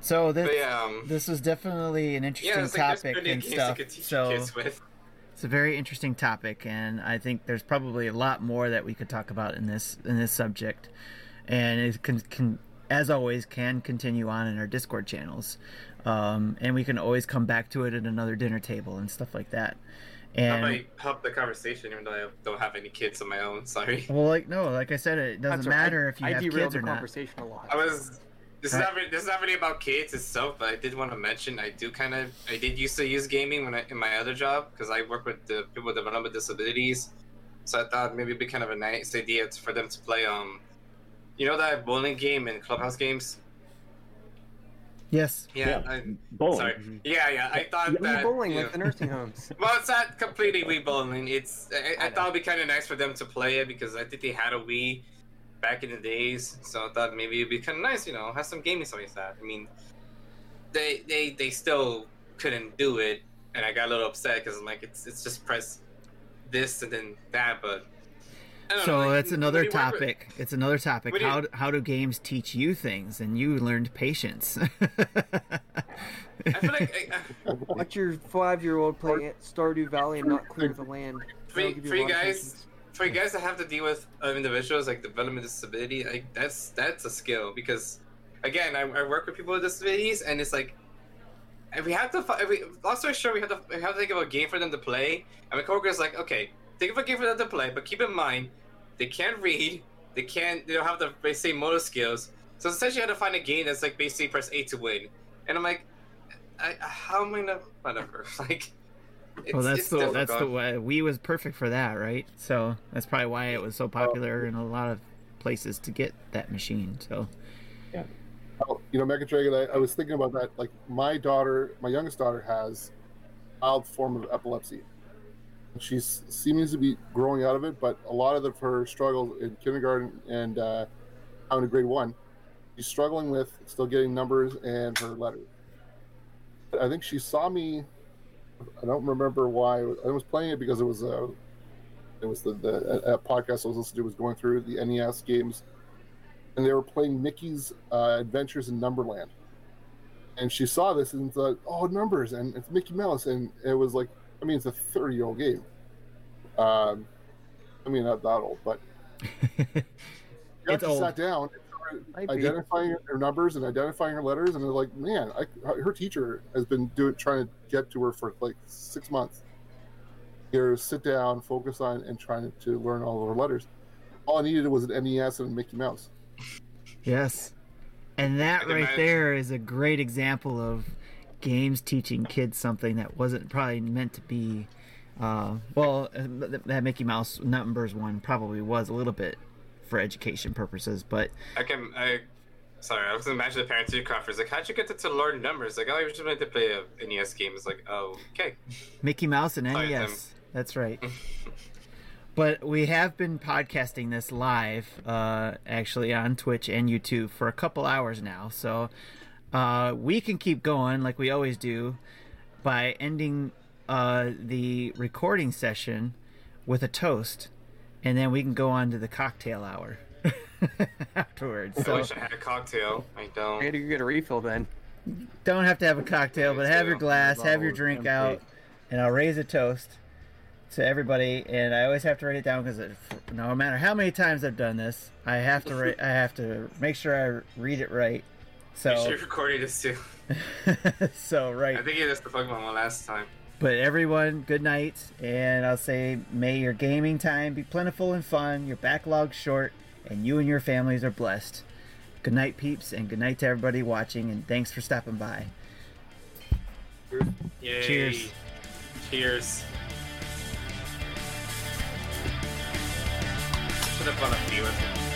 so this But yeah, um, this was definitely an interesting yeah, it's like topic and stuff. you could teach So it's a very interesting topic, and I think there's probably a lot more that we could talk about in this in this subject, and it can can as always, can continue on in our Discord channels, um, and we can always come back to it at another dinner table and stuff like that. That And might help the conversation, even though I don't have any kids of my own. Sorry. well, like no, like I said, it doesn't That's all right. matter if you I have derailed kids the or not. conversation a lot. I was. This is Right. not really, this is not really about kids itself, but I did want to mention I do kind of I did used to use gaming when I in my other job because I work with the people with developmental disabilities, so I thought maybe it'd be kind of a nice idea to- for them to play um, you know that bowling game in clubhouse games. Yes. Yeah, Yeah. I, Bowling. sorry. Mm-hmm. Yeah, yeah. I thought Yeah, that. bowling you like the nursing homes. Well, it's not completely Wii bowling. It's I, I I thought it'd be kind of nice for them to play it because I think they had a Wii back in the days. So I thought maybe it'd be kind of nice, you know, have some gaming stuff like that. I mean, they they they still couldn't do it, and I got a little upset because I'm like, it's it's just press this and then that, but. I don't So know, like, that's another when you topic. It's another topic. What do you- How do, how do games teach you things? And you learned patience. I feel like I, I, Watch your five-year-old play Stardew Valley and not clear the land. For you- for you guys- patience. for you guys to have to deal with uh, individuals like development disability, like that's that's a skill because, again, I, I work with people with disabilities, and it's like, if we have to, fi- if we, long story short, we have to we have to think of a game for them to play. And my coworker's like, okay, think of a game for them to play, but keep in mind, they can't read, they can't, they don't have the basic motor skills. So essentially, you have to find a game that's like basically press A to win. And I'm like, I, how am I gonna whatever? Like, it's, well, that's it's the that's the way Wii was perfect for that, right? So that's probably why it was so popular in a lot of places to get that machine. So yeah, Oh, you know, Mega Dragon, I, I was thinking about that. Like, my daughter, my youngest daughter, has mild form of epilepsy. She's seems to be growing out of it, but a lot of her struggles in kindergarten and uh, out in grade one, she's struggling with still getting numbers and her letters. I think she saw me. I don't remember why. I was playing it because it was a, it was the the a, a podcast I was listening to was going through the NES games and they were playing Mickey's uh, Adventures in Numberland. And she saw this and thought, "Oh, numbers!" And it's Mickey Mouse, and it was like, I mean, it's a thirty-year-old game. Um, I mean, not that old, but you It's actually old. sat down, Might be. identifying her numbers and identifying her letters, and they're like, man, I, her teacher has been doing trying to get to her for like six months. Here, sit down, focus on, and trying to learn all of her letters. All I needed was an NES and a Mickey Mouse. yes, and that right imagine- there is a great example of games teaching kids something that wasn't probably meant to be. Uh, well, uh, that Mickey Mouse numbers one probably was a little bit for education purposes, but I can. I. Sorry, I was imagining the parent teacher conference. Like, how'd you get to, to learn numbers? Like, oh, I just wanted to play a NES game. It's like, oh, okay. Mickey Mouse and Sorry, NES. That's right. but we have been podcasting this live, uh, actually on Twitch and YouTube for a couple hours now. So uh, we can keep going like we always do by ending uh, the recording session with a toast, and then we can go on to the cocktail hour afterwards. I So wish I had a cocktail. I I don't. I had to get a refill then. don't have to have a cocktail, but have your glass, have your drink out, and I'll raise a toast to everybody. And I always have to write it down because no matter how many times I've done this, I have to write, I have to make sure I read it right. You So, recorded this too. so right. I think you this the Pokemon one last time. But everyone, good night, and I'll say, may your gaming time be plentiful and fun, your backlog short, and you and your families are blessed. Good night, peeps, and good night to everybody watching, and thanks for stopping by. Yay. Cheers. Cheers. Put up on a few.